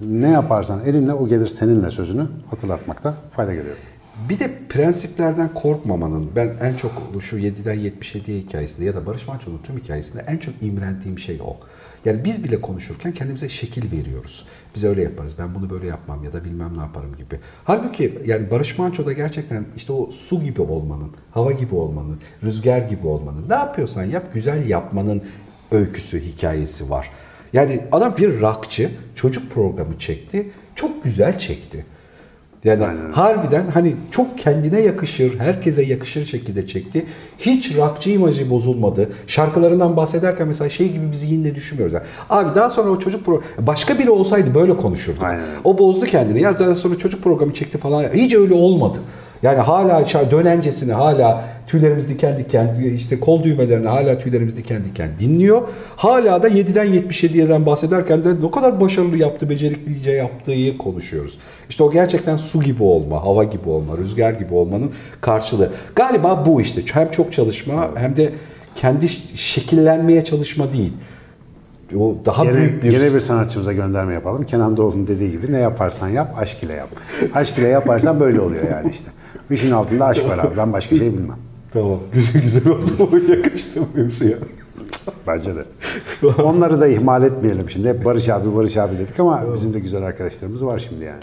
ne yaparsan elinle o gelir seninle sözünü hatırlatmakta fayda görüyorum. Bir de prensiplerden korkmamanın, ben en çok şu 7'den 77'ye hikayesinde ya da Barış Manço'nun tüm hikayesinde en çok imrendiğim şey o. Yani biz bile konuşurken kendimize şekil veriyoruz. Biz öyle yaparız, ben bunu böyle yapmam ya da bilmem ne yaparım gibi. Halbuki yani Barış Manço'da gerçekten işte o su gibi olmanın, hava gibi olmanın, rüzgar gibi olmanın, ne yapıyorsan yap, güzel yapmanın öyküsü, hikayesi var. Yani adam bir rockçı, çocuk programı çekti, çok güzel çekti. Yani harbiden hani çok kendine yakışır, herkese yakışır şekilde çekti. Hiç rockçı imajı bozulmadı. Şarkılarından bahsederken mesela şey gibi bizi yine düşünmüyoruz. Yani, abi daha sonra o çocuk pro başka biri olsaydı böyle konuşurdu. Aynen. O bozdu kendini. Ya daha sonra çocuk programı çekti falan. Hiç öyle olmadı. Yani hala dönencesini hala tüylerimiz diken diken işte kol düğmelerini hala tüylerimiz diken diken dinliyor. Hala da 7'den 77'den bahsederken de ne kadar başarılı yaptı, beceriklice yaptığı konuşuyoruz. İşte o gerçekten su gibi olma, hava gibi olma, rüzgar gibi olmanın karşılığı. Galiba bu işte. Hem çok çalışma hem de kendi şekillenmeye çalışma değil. O daha Gene, büyük bir gene bir sanatçımıza gönderme yapalım. Kenan Doğulu'nun dediği gibi ne yaparsan yap, aşk ile yap. Aşk ile yaparsan böyle oluyor yani işte. İşin altında aşk var abi. Ben başka şey bilmem. Tamam. Güzel güzel oldu. Yakıştı hepsi ya. Bence de. Onları da ihmal etmeyelim şimdi. Hep Barış abi, Barış abi dedik ama bizim de güzel arkadaşlarımız var şimdi yani.